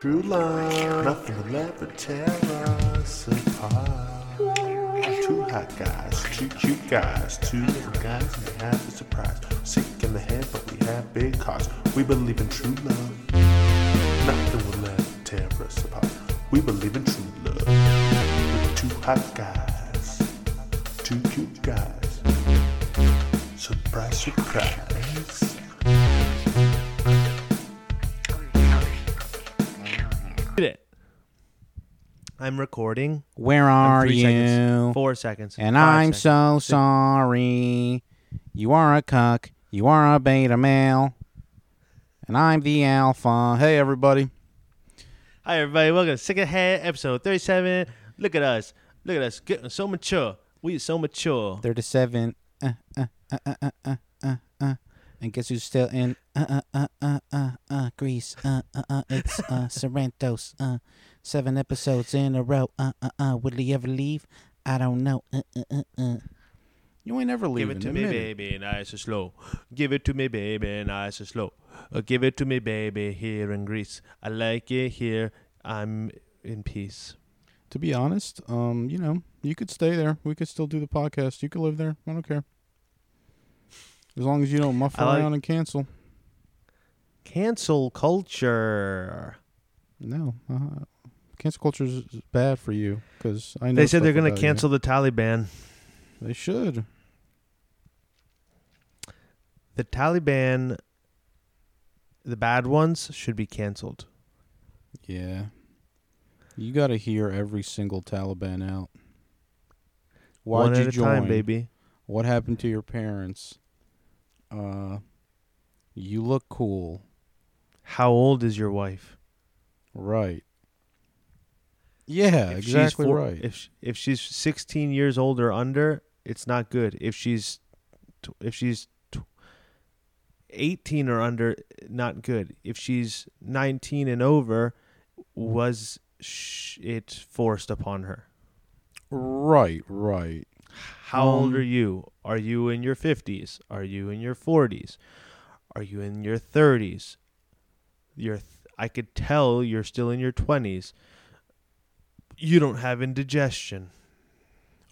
True love, nothing will ever tear us apart. Two hot guys, two cute guys, two little guys, and have a surprise. Sick in the head, but we have big cars. We believe in true love. Nothing will ever tear us apart. We believe in true love. We're two hot guys, two cute guys. Surprise, surprise. I'm recording. Where I'm are three you? Seconds, four seconds. and I'm seconds. so Six- sorry. You are a cuck. You are a beta male. And I'm the alpha. Hey, everybody. Hi everybody, welcome to Sick Ahead episode 37. Look at us. Look at us getting so mature. We are so mature. 37. Uh, uh, uh, uh, uh, uh, uh, uh. And guess who's still in? Uh, uh, uh, uh, uh, uh, Greece. Uh, uh, uh, it's uh, Sarantos. Uh, seven episodes in a row. Uh, uh, uh. Will he ever leave? I don't know. Uh, uh, uh, uh. You ain't ever leaving. Give it to me, admit baby, nice and slow. Give it to me, baby, nice and slow. Uh, give it to me, baby, here in Greece. I like it here. I'm in peace. To be honest, um, you know, you could stay there. We could still do the podcast. You could live there. I don't care. As long as you don't muff I like- around and cancel. Cancel culture. No, uh, cancel culture is bad for you because I know. They said they're going to you. cancel the Taliban. They should. The Taliban, the bad ones, should be canceled. Yeah. You got to hear every single Taliban out. Why'd One you at a join? time, baby. What happened to your parents? Uh, you look cool, How old is your wife? right? Yeah, If she's exactly four- right. If if she's 16 years old or under, it's not good. If she's if she's 18 or under, not good. If she's 19 and over, was sh- it forced upon her? right, right. How old Um, are you? Are you in your 50s? Are you in your 40s? Are you in your 30s? You're th- I could tell you're still in your 20s. You don't have indigestion.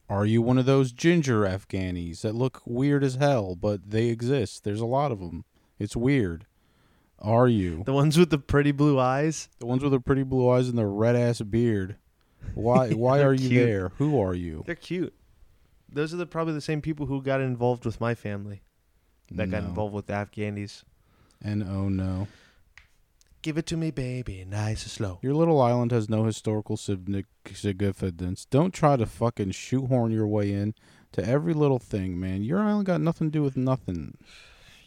Are you one of those ginger Afghanis that look weird as hell, but they exist? There's a lot of them. It's weird. Are you The ones with the pretty blue eyes? the ones with the pretty blue eyes and the red ass beard? Why? Why They're you cute. there? Who are you? They're cute. Those are the, probably the same people who got involved with my family. That got involved with the Afghanis. And oh no, Give it to me, baby. Nice and slow. your little island has no historical significance. Don't try to fucking shoehorn your way in to every little thing, man. Your island got nothing to do with nothing.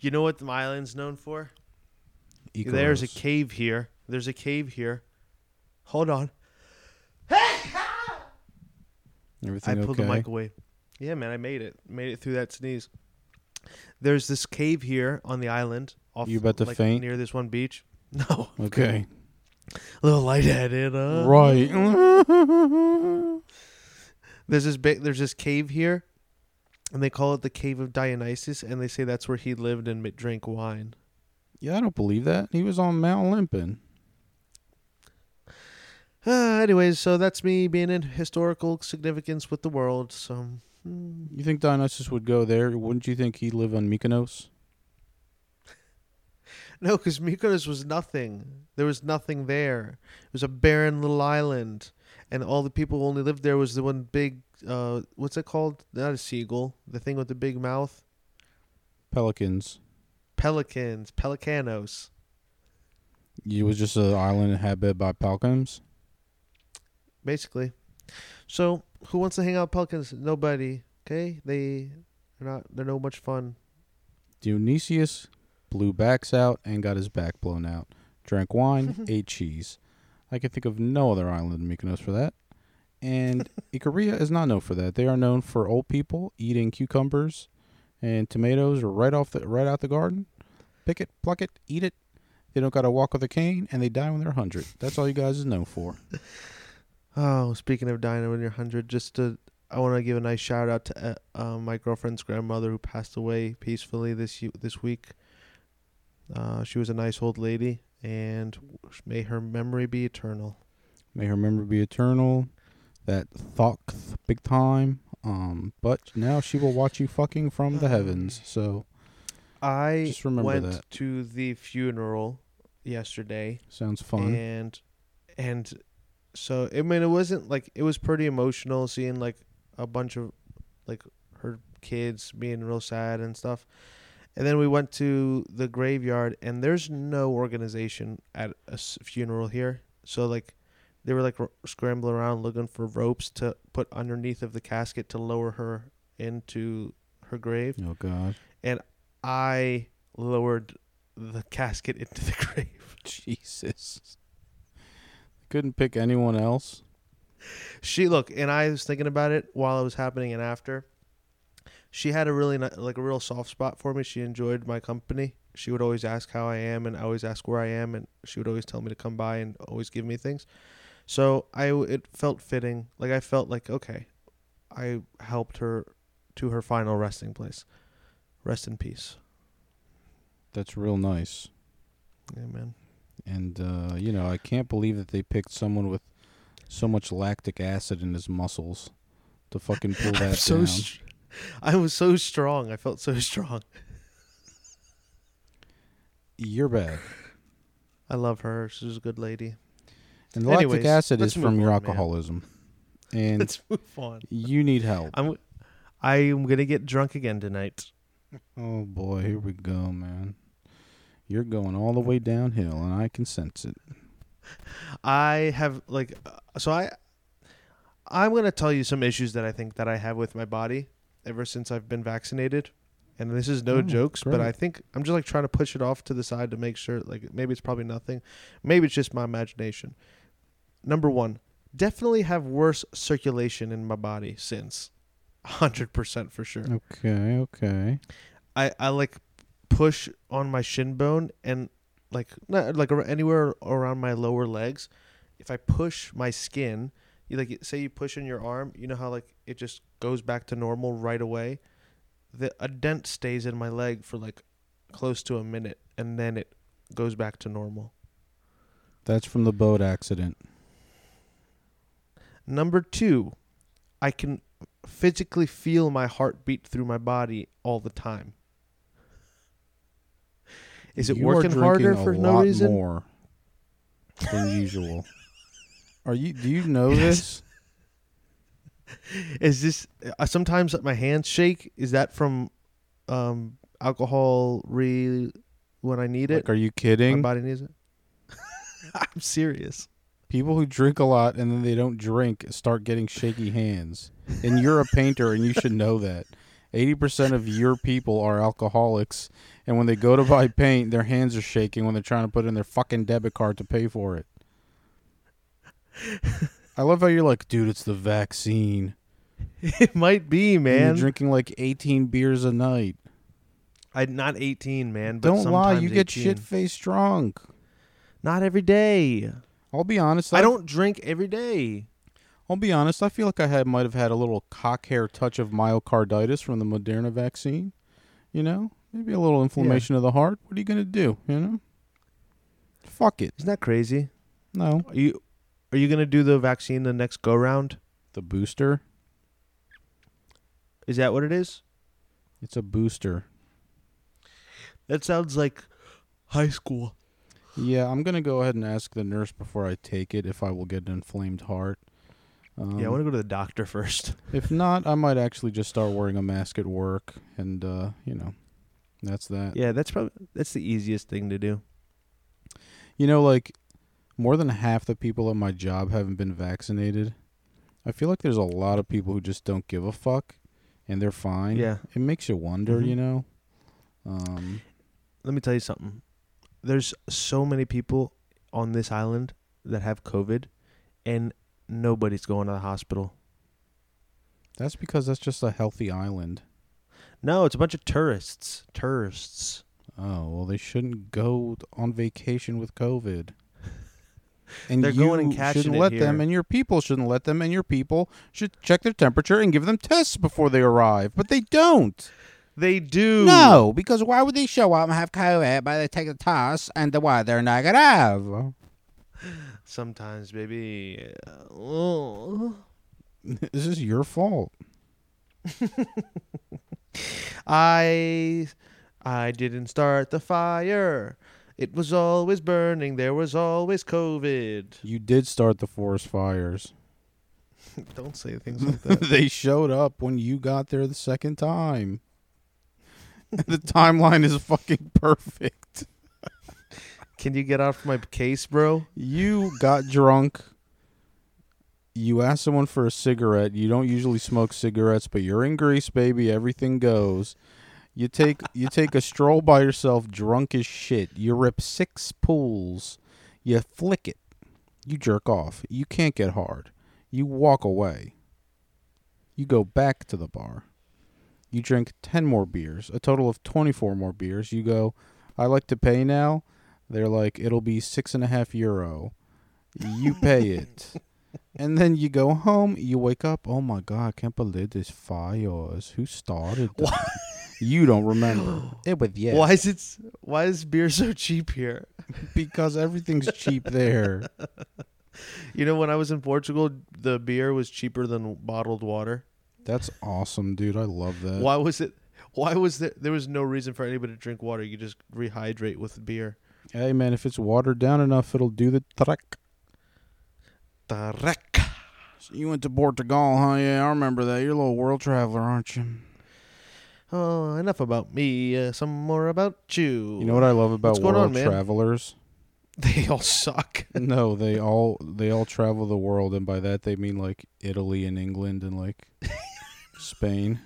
You know what the island's known for? There's a cave here. There's a cave here. Hold on. Everything I pulled okay? the mic away. Yeah, man, I made it. Made it through that sneeze. There's this cave here on the island. Off, You about to like, faint? near this one beach. No, Okay. a little lightheaded. Uh. Right. There's this big. There's this cave here, and they call it the Cave of Dionysus, and they say that's where he lived and drank wine. yeah, I don't believe that. He was on Mount Olympin. Uh, anyways, so that's me being in historical significance with the world. So. hmm. You think Dionysus would go there? Wouldn't you think he'd live on Mykonos? No, because Mykonos was nothing. There was nothing there. It was a barren little island, and all the people who only lived there was the one big. Uh, what's it called? Not a seagull. The thing with the big mouth. Pelicans. Pelicans. Pelicanos. It was just an island inhabited by pelicans. basically. So, who wants to hang out with pelicans? Nobody. Okay, they they're not they're no much fun. Dionysus blew backs out and got his back blown out. Drank wine, ate cheese. I can think of no other island in Mykonos for that. And Ikaria is not known for that. They are known for old people eating cucumbers and tomatoes right off the right out the garden. Pick it, pluck it, eat it. They don't got to walk with a cane, and they die when they're hundred. That's all you guys is known for. Oh, speaking of dying when you're hundred, just to I want to give a nice shout out to uh, uh, my girlfriend's grandmother who passed away peacefully this this week. Uh, she was a nice old lady, and may her memory be eternal. May her memory be eternal. That thucked big time. Um, but now she will watch you fucking from the heavens. So I Just remember went that. to the funeral yesterday, sounds fun. and and so I mean it wasn't like it was pretty emotional seeing like a bunch of like her kids being real sad and stuff. And then we went to the graveyard, and there's no organization at a funeral here. So like, they were like r- scrambling around looking for ropes to put underneath of the casket to lower her into her grave. oh God, And I lowered the casket into the grave. Jesus. Couldn't pick anyone else. She look, and I was thinking about it while it was happening and after. She had a really like a real soft spot for me. She enjoyed my company. She would always ask how I am, and I always ask where I am, and she would always tell me to come by and always give me things. So I it felt fitting. Like I felt like okay, I helped her to her final resting place. Rest in peace. That's real nice. Amen. And uh, you know, I can't believe that they picked someone with so much lactic acid in his muscles to fucking pull that so down. I was so strong. I felt so strong. You're bad. I love her. She's a good lady. And the lactic Anyways, acid is from your on, man. alcoholism. And Let's move on. you need help. I'm I'm gonna get drunk again tonight. Oh boy, here we go, man. You're going all the way downhill, and I can sense it. I have like uh, so I I'm gonna tell you some issues that I think that I have with my body ever since I've been vaccinated. And this is no Oh, jokes, but. I think I'm just like trying to push it off to the side to make sure like maybe it's probably nothing. Maybe it's just my imagination. Number one, definitely have worse circulation in my body since. Hundred percent for sure. Okay, okay. I I like push on my shin bone and like not like anywhere around my lower legs. If I push my skin, you like say you push in your arm, you know how like it just goes back to normal right away. The a dent stays in my leg for like close to a minute, and then it goes back to normal. That's from the boat accident. Number two, I can physically feel my heart beat through my body all the time. Is it You working harder for no lot reason? more than usual. Are you? Do you know this? Is this uh, sometimes my hands shake? Is that from um, alcohol re when I need it? Like, are you kidding? my body needs it. I'm serious. People who drink a lot and then they don't drink start getting shaky hands. And you're a painter, and you should know that. 80% of your people are alcoholics, and when they go to buy paint, their hands are shaking when they're trying to put in their fucking debit card to pay for it. I love how you're like, dude, it's the vaccine. It might be, And You're man. drinking like 18 beers a night. I'm not 18, man. But Don't lie, you sometimes get shit faced drunk. Not every day. I'll be honest. I I've- don't drink every day. I'll be honest. I feel like I had might have had a little cock hair touch of myocarditis from the Moderna vaccine. You know, maybe a little inflammation of the heart. What are you gonna do? You know, fuck it. Isn't that crazy? No, Are you are you gonna do the vaccine the next go round? the booster. Is that what it is? It's a booster. That sounds like high school. Yeah, I'm gonna go ahead and ask the nurse before I take it if I will get an inflamed heart. Um, yeah, I want to go to the doctor first. if not, I might actually just start wearing a mask at work, and uh, you know, that's that. Yeah, that's probably that's the easiest thing to do. You know, like more than half the people at my job haven't been vaccinated. I feel like there's a lot of people who just don't give a fuck and they're fine. Yeah. It makes you wonder, Mhm. you know. Um Let me tell you something. There's so many people on this island that have COVID, and nobody's going to the hospital. that's because that's just a healthy island. No, it's a bunch of tourists. Tourists. Oh, well they shouldn't go on vacation with COVID. And They're you going and catching shouldn't let them and your people shouldn't let them and your people should check their temperature and give them tests before they arrive. But they don't. They do. No, because why would they show up and have COVID, but they take the test and the what? They're negative. Sometimes, baby. Oh. This is your fault. I I didn't start the fire. It was always burning. There was always COVID. You did start the forest fires. Don't say things like that. they showed up when you got there the second time. the timeline is fucking perfect. Can you get off my case, bro? You got drunk. You asked someone for a cigarette. You don't usually smoke cigarettes, but you're in Greece, baby. Everything goes. You take you take a stroll by yourself, drunk as shit. You rip six pools. You flick it. You jerk off. You can't get hard. You walk away. You go back to the bar. You drink 10 more beers, a total of 24 more beers. You go, I like to pay now. They're like, it'll be six and a half euro. You pay it. and then you go home. You wake up. Oh my God, I can't believe this fires. Who started that? You don't remember. It was yeah. Why is it? Why is beer so cheap here? Because everything's cheap there. You know, when I was in Portugal, the beer was cheaper than bottled water. That's awesome, dude. I love that. Why was it? Why was there? There was no reason for anybody to drink water. You just rehydrate with beer. Hey man, if it's watered down enough, it'll do the trick. Tarek. So you went to Portugal, huh? Yeah, I remember that. You're a little world traveler, aren't you? Oh, enough about me. Uh, some more about you. You know what I love about What's going world on, man? travelers? They all suck. no, they all they all travel the world, and by that they mean like Italy and England and like Spain.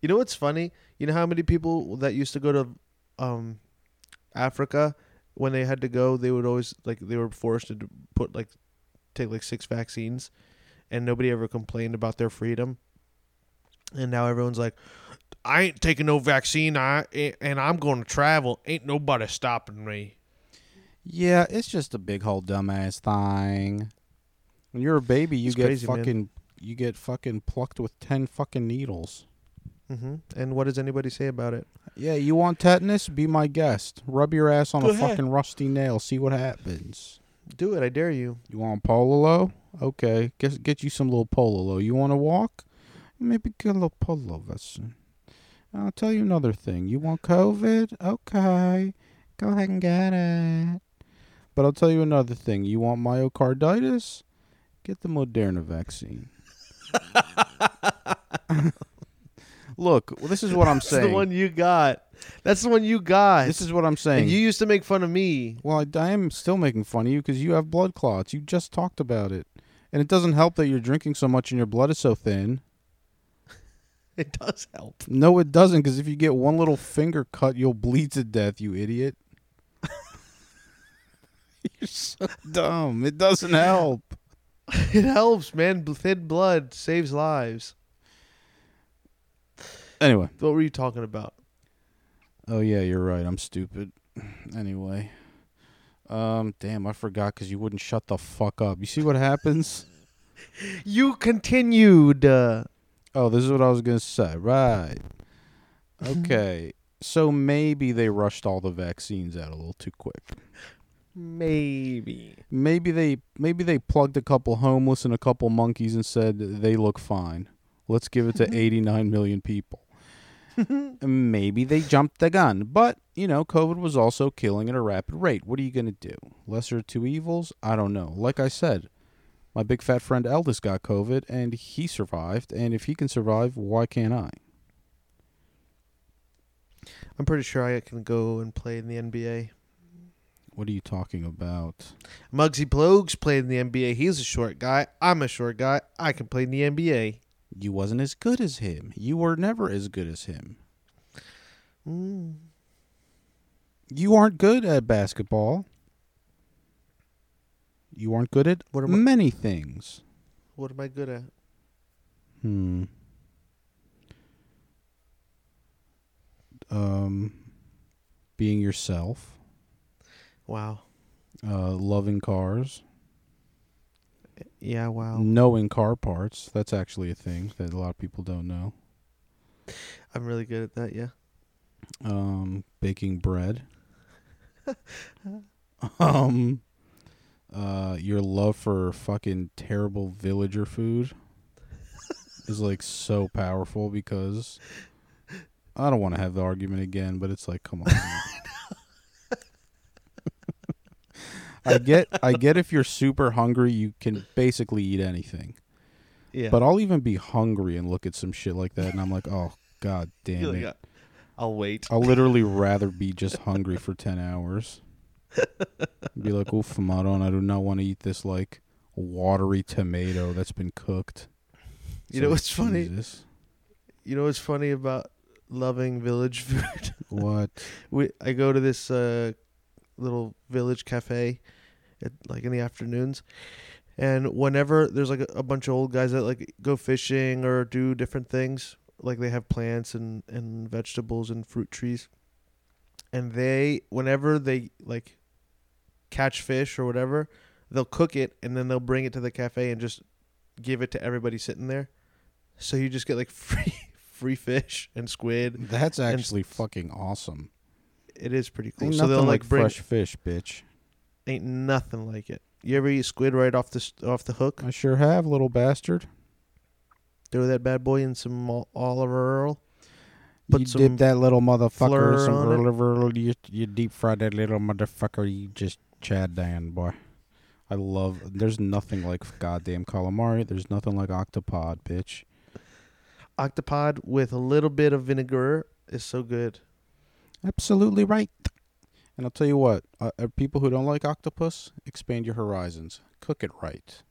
You know what's funny? You know how many people that used to go to um Africa when they had to go, they would always like they were forced to put like take like six vaccines and nobody ever complained about their freedom. And now everyone's like I ain't taking no vaccine. I and I'm going to travel. Ain't nobody stopping me. Yeah, it's just a big whole dumbass thing. When you're a baby, you It's get crazy, man. fucking you get fucking plucked with ten fucking needles. hmm And what does anybody say about it? Yeah, you want tetanus? Be my guest. Rub your ass on Go a ahead. fucking rusty nail. See what happens. Do it. I dare you. You want pololo? Okay, get get you some little pololo. You want to walk? Maybe get a little vessel. I'll tell you another thing. You want COVID? Okay, go ahead and get it. But I'll tell you another thing. You want myocarditis? Get the Moderna vaccine. Look, this is what I'm saying. That's saying. the one you got. That's the one you got. this is what I'm saying. and you used to make fun of me. Well, I, I am still making fun of you because you have blood clots. You just talked about it. And it doesn't help that you're drinking so much and your blood is so thin. It does help. No, it doesn't because if you get one little finger cut, you'll bleed to death, you idiot. you're so dumb. It doesn't help. It helps, man. Thin blood saves lives. Anyway. What were you talking about? Oh, yeah, you're right. I'm stupid. Anyway. Um, damn, I forgot because you wouldn't shut the fuck up. You see what happens? You continued. Uh, Oh, this is what I was gonna say. Right. Okay. so maybe they rushed all the vaccines out a little too quick. maybe. Maybe they maybe they plugged a couple homeless and a couple monkeys and said they look fine. Let's give it to 89 million people. maybe they jumped the gun, but you know, COVID was also killing at a rapid rate. What are you going to do? Lesser of two evils? I don't know. Like I said, my big fat friend Eldest got COVID and he survived, and if he can survive, why can't I? I'm pretty sure I can go and play in the NBA. What are you talking about? Muggsy Bogues played in the NBA. He's a short guy. I'm a short guy. I can play in the NBA. You wasn't as good as him. You were never as good as him. Mm. You aren't good at basketball. You aren't good at What am I- many things. What am I good at? Hmm. Um, being yourself, Wow. uh, loving cars, Yeah, wow. knowing car parts. That's actually a thing that a lot of people don't know. I'm really good at that. Yeah. um, baking bread. um, uh, your love for fucking terrible villager food is like so powerful because I don't want to have the argument again, but it's like, come on. I get, I get if you're super hungry, you can basically eat anything. Yeah. But I'll even be hungry and look at some shit like that, and I'm like, oh god damn You're it. like, "Uh, I'll wait. I'll literally rather be just hungry for 10 hours. Be like, oof, Maron, I do not want to eat this, like, watery tomato that's been cooked. It's You know like, what's funny? Jesus. You know what's funny about loving village food? What? we I go to this uh, little village cafe at like in the afternoons, and whenever there's like a, a bunch of old guys that like go fishing or do different things, like they have plants and and vegetables and fruit trees, and they whenever they like catch fish or whatever, they'll cook it and then they'll bring it to the cafe and just give it to everybody sitting there. So you just get like free free fish and squid. That's actually fucking awesome. It is pretty cool. Ain't so they'll like like bring fresh fish, bitch. ain't nothing like it. You ever eat squid right off the off the hook? I sure have, little bastard. Throw that bad boy in some Ol- Oliver Earl. Put you did that little motherfucker. Some on it. Oliver, you, you deep fried that little motherfucker. You just Chad Dan, boy. I love. There's nothing like goddamn calamari. There's nothing like octopod, bitch. Octopod with a little bit of vinegar is so good. Absolutely right. And I'll tell you what, uh, uh, people who don't like octopus, expand your horizons. Cook it right.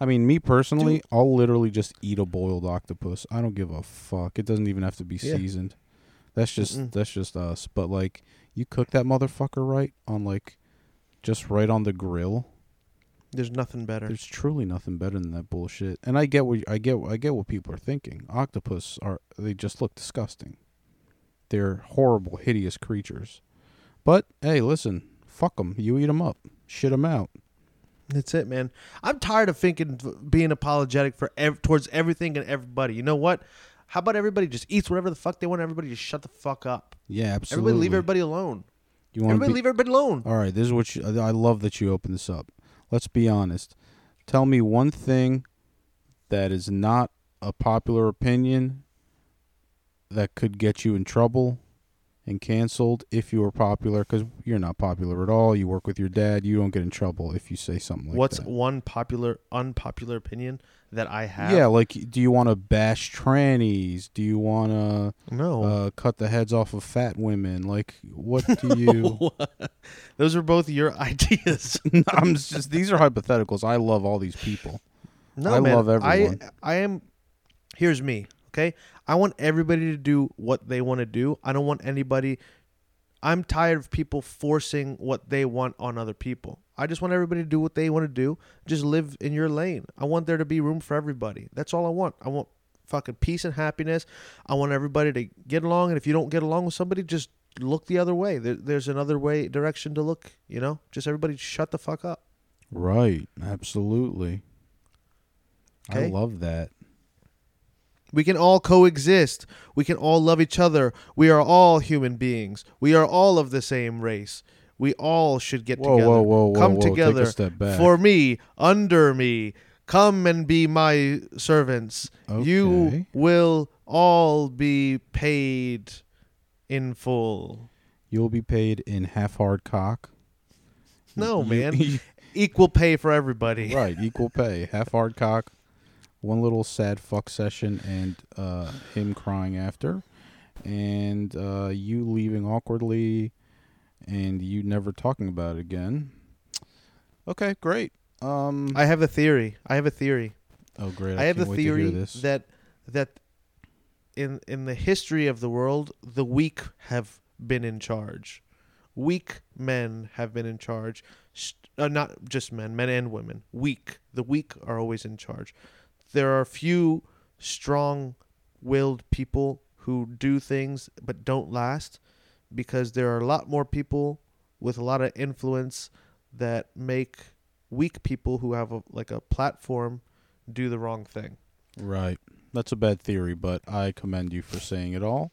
I mean, me personally, I'll literally just eat a boiled octopus. I don't give a fuck. It doesn't even have to be Yeah. seasoned. That's just Mm-mm. that's just us. But like, you cook that motherfucker right on like, just right on the grill. There's nothing better. There's truly nothing better than that bullshit. And I get what I get. I get what people are thinking. Octopus are they just look disgusting. They're horrible, hideous creatures. But hey, listen, fuck them. You eat them up, shit them out. That's it, man. I'm tired of thinking being apologetic for ev- towards everything and everybody. You know what? How about everybody just eats whatever the fuck they want? Everybody just shut the fuck up. Yeah, absolutely. Everybody leave everybody alone. You want Everybody to be, leave everybody alone. All right, this is what you, I love that you open this up. Let's be honest. Tell me one thing that is not a popular opinion that could get you in trouble and canceled if you were popular because you're not popular at all. You work with your dad. You don't get in trouble if you say something like that. What's that. one popular, unpopular opinion that I have? Yeah, like do you want to bash trannies? Do you want to No. uh, cut the heads off of fat women? Like what do you? Those are both your ideas. I'm just these are hypotheticals. I love all these people. No, I man. love everyone. I I am. Here's me. Okay, I want everybody to do what they want to do. I don't want anybody. I'm tired of people forcing what they want on other people. I just want everybody to do what they want to do. Just live in your lane. I want there to be room for everybody. That's all I want. I want fucking peace and happiness. I want everybody to get along. And if you don't get along with somebody, just look the other way. There, there's another way direction to look. You know, just everybody shut the fuck up. Right. Absolutely. Okay? I love that. We can all coexist. We can all love each other. We are all human beings. We are all of the same race. We all should get Whoa, together. whoa, whoa, whoa, Come whoa. Take a together for me, under me. Come and be my servants. You will all be paid in full. You'll be paid in half hard cock. No, man. Equal pay for everybody. right, equal pay. Half hard cock. One little sad fuck session and uh, him crying after. And uh, you leaving awkwardly and you never talking about it again. Okay, great. Um I have a theory. I have a theory. Oh great. I, I, have can't the wait to hear theory this. that that in in the history of the world, the weak have been in charge. Weak men have been in charge. Uh, not just men, men and women. Weak. The weak are always in charge. There are few strong-willed people who do things but don't last because there are a lot more people with a lot of influence that make weak people who have a, like a platform do the wrong thing. right. That's a bad theory, but I commend you for saying it all,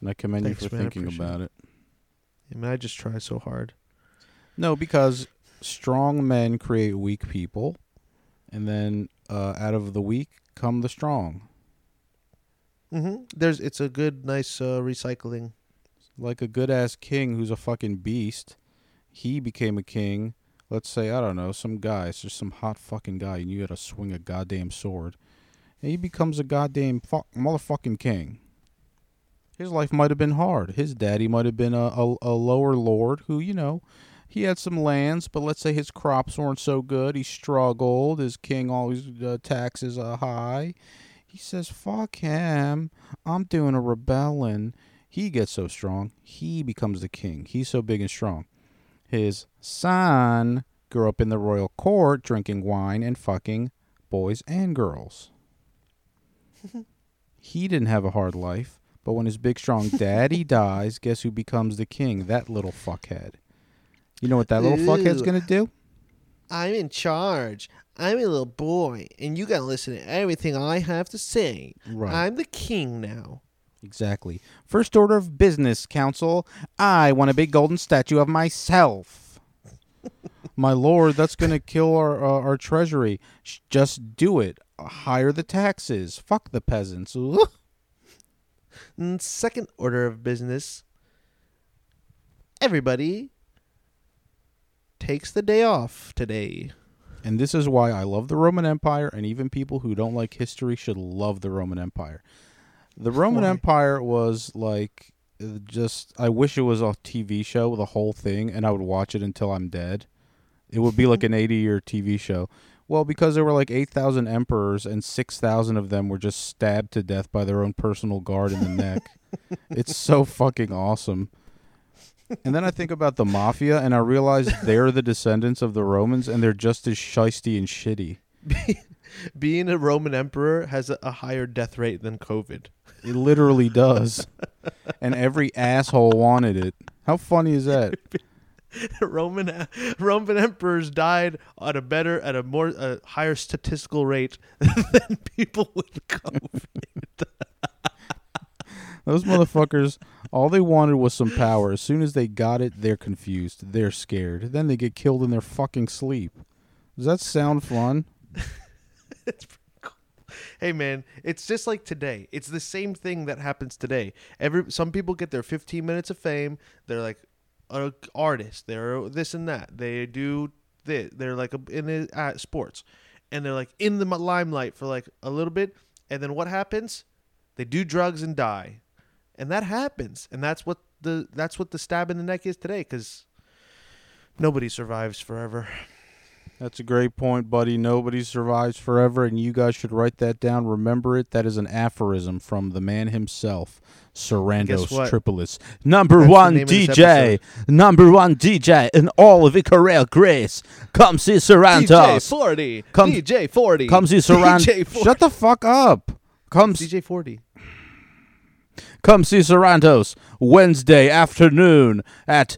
and I commend Thanks, you for man, thinking about it. I mean, I just try so hard. No, because strong men create weak people, and then uh, out of the weak come the strong. Mm-hmm. There's, it's a good, nice uh, recycling. Like a good ass king who's a fucking beast. He became a king. Let's say I don't know some guy. It's just some hot fucking guy, and you got to swing a goddamn sword. And he becomes a goddamn fuck motherfucking king. His life might have been hard. His daddy might have been a, a, a lower lord who, you know, he had some lands, but let's say his crops weren't so good. He struggled. His king always uh, taxes are high. He says, "Fuck him. I'm doing a rebellion." He gets so strong. He becomes the king. He's so big and strong. His son grew up in the royal court, drinking wine and fucking boys and girls. he didn't have a hard life, but when his big strong daddy dies, guess who becomes the king? That little fuckhead. You know what that little fuckhead's gonna do? I'm in charge. I'm a little boy, and you gotta listen to everything I have to say. Right. I'm the king now. Exactly. First order of business, council. I want a big golden statue of myself. My lord, that's going to kill our uh, our treasury. Sh- Just do it. Higher the taxes. Fuck the peasants. Second order of business. Everybody takes the day off today. And this is why I love the Roman Empire, and even people who don't like history should love the Roman Empire. The Roman Why? Empire was like uh, just. I wish it was a TV show, the whole thing, and I would watch it until I'm dead. It would be like an 80 year TV show. Well, because there were like 8,000 emperors, and 6,000 of them were just stabbed to death by their own personal guard in the neck. It's so fucking awesome. And then I think about the mafia, and I realize they're the descendants of the Romans, and they're just as shisty and shitty. Being a Roman emperor has a, higher death rate than COVID. It literally does. and every asshole wanted it. How funny is that? Roman uh, Roman emperors died at a better at a more a higher statistical rate than people with COVID. Those motherfuckers, all they wanted was some power. As soon as they got it, they're confused. They're scared. Then they get killed in their fucking sleep. Does that sound fun? Hey man, it's just like today. It's the same thing that happens today. Every some people get their 15 minutes of fame. They're like an artist. They're this and that. They do this. They're like a, in the, sports, and they're like in the limelight for like a little bit. And then what happens? They do drugs and die, and that happens. And that's what the that's what the stab in the neck is today. Because nobody survives forever. That's a great point, buddy. Nobody survives forever, and you guys should write that down. Remember it. That is an aphorism from the man himself, Sarantos? Tripolis. Number That's one name of this DJ, number one DJ in all of Ikaria Grace. Come see DJ Sarantos. 40. Come- DJ 40. Come see DJ 40. Shut the fuck up. Come, DJ 40. Come see Sarantos Wednesday afternoon at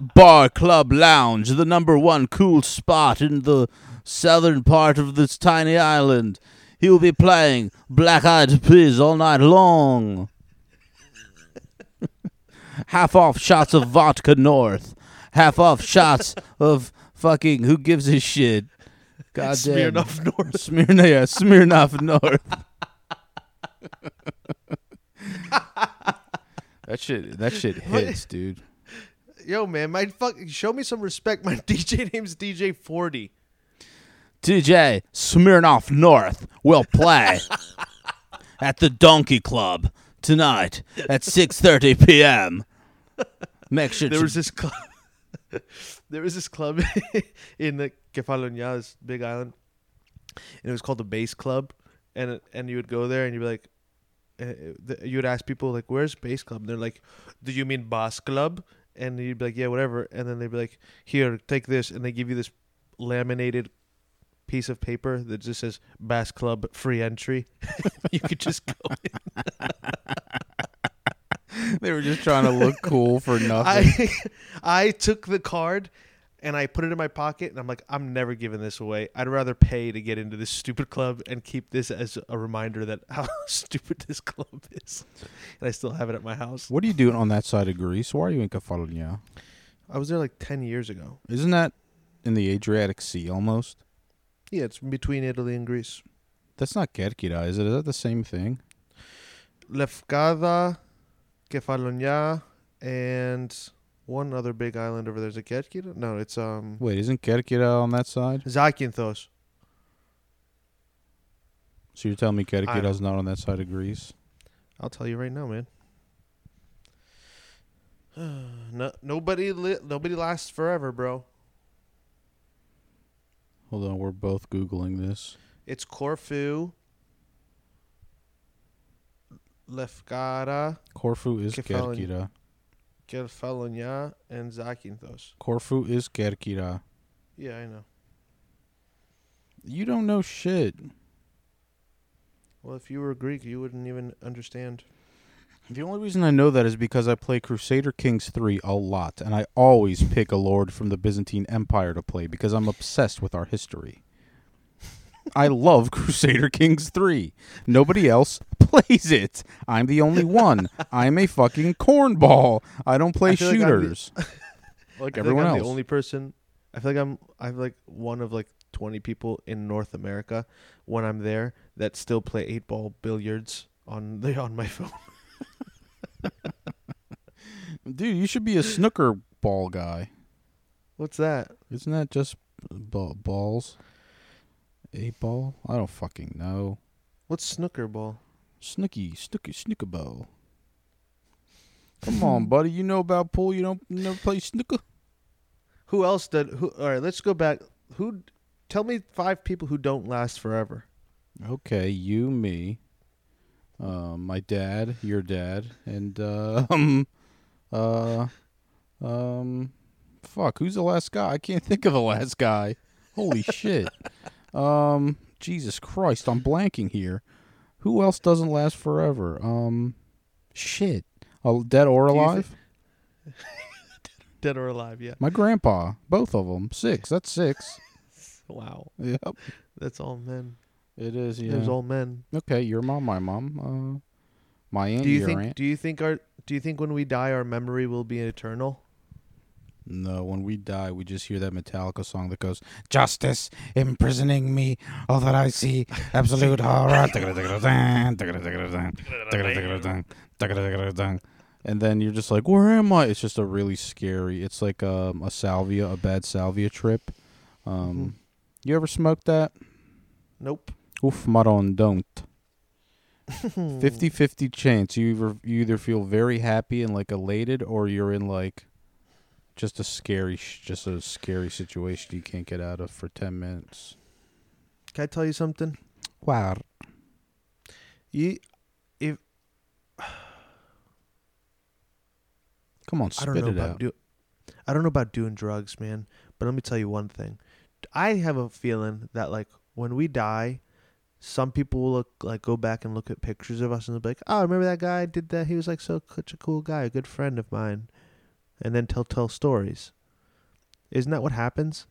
Bar Club Lounge, the number one cool spot in the southern part of this tiny island. He will be playing Black Eyed Peas all night long. half off shots of vodka north, half off shots of fucking who gives a shit. God damn. Smirnoff North. Smirnoff, yeah, Smirnoff North. that shit, that shit hits, dude. Yo, man, my fuck, show me some respect. My DJ name's DJ 40. DJ Smirnoff North will play at the Donkey Club tonight at 6:30 p.m. Make sure There was this club. there was this club in the Kefalonia, big island, and it was called the Bass Club. And and you would go there and you'd be like, uh, the- you would ask people like, "Where's Bass Club?" And they're like, "Do you mean Bass Club?" And you'd be like, "Yeah, whatever." And then they'd be like, "Here, take this," and they give you this laminated piece of paper that just says Bass Club free entry. you could just go. In. they were just trying to look cool for nothing. I I took the card and I put it in my pocket, and I'm like, I'm never giving this away. I'd rather pay to get into this stupid club and keep this as a reminder that how stupid this club is. And I still have it at my house. What are you doing on that side of Greece? Why are you in Kefalonia? I was there like ten years ago. Isn't that in the Adriatic Sea almost? Yeah, it's between Italy and Greece. That's not Kerkira, is it? Is that the same thing? Lefkada, Kefalonia, and one other big island over there. Is it Kerkira? No, it's um Wait, isn't Kerkira on that side? Zakynthos. So you're telling me Kerkira's not on that side of Greece? I'll tell you right now, man. no, nobody, li- nobody lasts forever, bro. Hold on, we're both googling this. It's Corfu, Lefkada, Corfu is Kefalonia. Kerkira. Kefalonia, and Zakynthos. Corfu is Kerkira. Yeah, I know. You don't know shit. Well, if you were Greek, you wouldn't even understand. The only reason I know that is because I play Crusader Kings 3 a lot, and I always pick a lord from the Byzantine Empire to play because I'm obsessed with our history. I love Crusader Kings 3. Nobody else plays it. I'm the only one. I'm a fucking cornball. I don't play I feel like the- shooters. Like, everyone like I'm else. the only person. I feel like I'm. I'm like one of like 20 people in North America when I'm there that still play eight ball billiards on the on my phone. Dude, you should be a snooker ball guy. What's that? Isn't that just ba- balls? Eight ball? I don't fucking know. What's snooker ball? Snooky, snooky, snooker ball. Come on, buddy. You know about pool. You don't you never play snooker. Who else did? Who? All right, let's go back. Who? Tell me five people who don't last forever. Okay, you, me, uh, my dad, your dad, and uh, um, uh, um, fuck. Who's the last guy? I can't think of the last guy. Holy shit. Um, Jesus Christ, I'm blanking here. Who else doesn't last forever? Um, shit. Oh, dead or Do you thi- alive? Dead or alive? Yeah. My grandpa, both of them, six. That's six. Wow. yep, That's all men. it is. Yeah. There's all men. okay, your mom, my mom, uh, my aunt, Do you your think? aunt. Do you think our? Do you think when we die, our memory will be eternal? No, when we die, we just hear that Metallica song that goes, "Justice imprisoning me, all that I see, absolute horror." and then you're just like, "Where am I?" It's just a really scary. It's like um, a salvia, a bad salvia trip. Um, you ever smoked that? Nope. Oof, maron, don't. 50-50 chance. You either you either feel very happy and like elated, or you're in like just a scary, just a scary situation you can't get out of for ten minutes. Can I tell you something? Wow. You, if Come on, I don't spit know it about out. do, I don't know about doing drugs, man. But let me tell you one thing. I have a feeling that like when we die, some people will look like go back and look at pictures of us and they'll be like, "Oh, remember that guy did that? He was like so such a cool guy, a good friend of mine," and then tell tell stories. Isn't that what happens?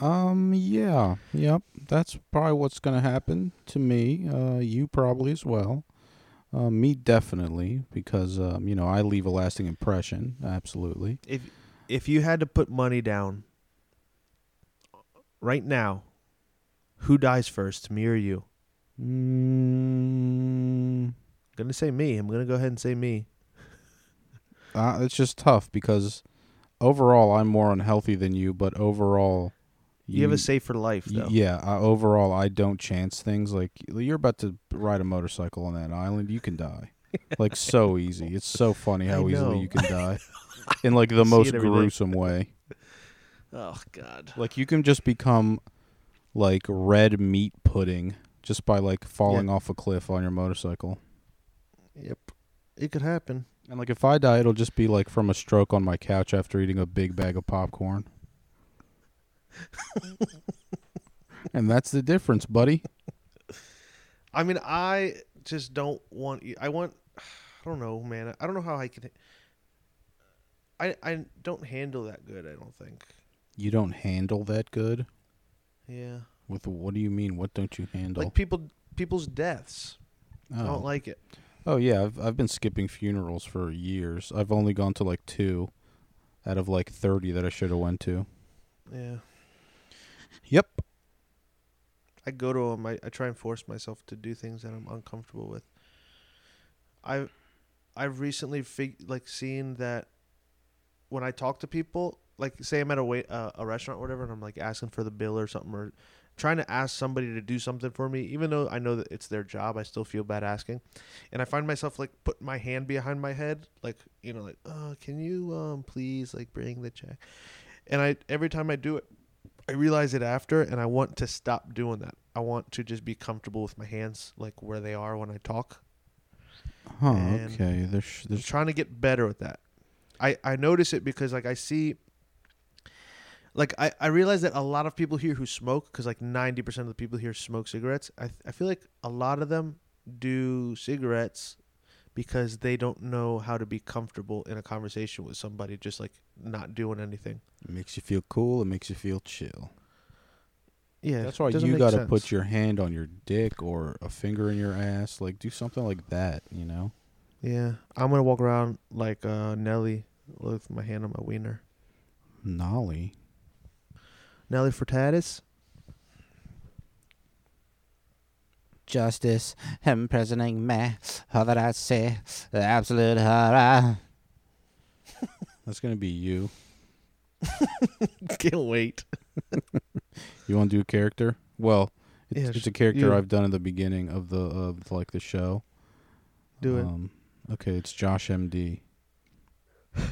Um. Yeah. Yep. That's probably what's gonna happen to me. Uh. You probably as well. Uh, me definitely because um. You know I leave a lasting impression. Absolutely. If if you had to put money down right now, who dies first, me or you? Mm, I'm gonna say me. I'm gonna go ahead and say me. Uh, it's just tough because overall I'm more unhealthy than you, but overall You, have a safer life, though. yeah. Uh, overall, I don't chance things like you're about to ride a motorcycle on that island. You can die, like so easy. It's so funny how easily you can die in like the most it every day. gruesome way. Oh God. Like you can just become like red meat pudding just by like falling off a cliff on your motorcycle. Yep. It could happen. And like if I die, it'll just be like from a stroke on my couch after eating a big bag of popcorn. and that's the difference, buddy. I mean, I just don't want. you- I want. I don't know, man. I don't know how I can. I I don't handle that good. I don't think. You don't handle that good. Yeah. With what do you mean? What don't you handle? Like people people's deaths. I oh. don't like it. Oh yeah, I've I've been skipping funerals for years. I've only gone to like two out of like thirty that I should have went to. Yeah. Yep. I go to them. I, I try and force myself to do things that I'm uncomfortable with. I've I've recently fig- like seen that when I talk to people, like say I'm at a wait uh, a restaurant or whatever, and I'm like asking for the bill or something, or trying to ask somebody to do something for me, even though I know that it's their job, I still feel bad asking, and I find myself like putting my hand behind my head, like you know, like, oh, can you um please like bring the check, and I every time I do it, I realize it after, and I want to stop doing that. I want to just be comfortable with my hands, like where they are when I talk. Huh. And okay. There's I'm there's trying to get better at that. I I notice it because like I see. Like I, I realize that a lot of people here who smoke, because like ninety percent of the people here smoke cigarettes. I I feel like a lot of them do cigarettes because they don't know how to be comfortable in a conversation with somebody, just like not doing anything. it makes you feel cool. It makes you feel chill. Yeah, That's why doesn't you got to sense. put your hand on your dick or a finger in your ass. Like do something like that. You know. Yeah, I'm gonna walk around like uh, Nelly with my hand on my wiener. Nolly. Nelly Furtado's. Justice imprisoning me, all that I say, the absolute horror. That's gonna be you. Can't wait. You want to do a character? Well, it's, Yeah, it's a character you- I've done at the beginning of the of like the show. Do it. Um, okay, it's Josh M.D.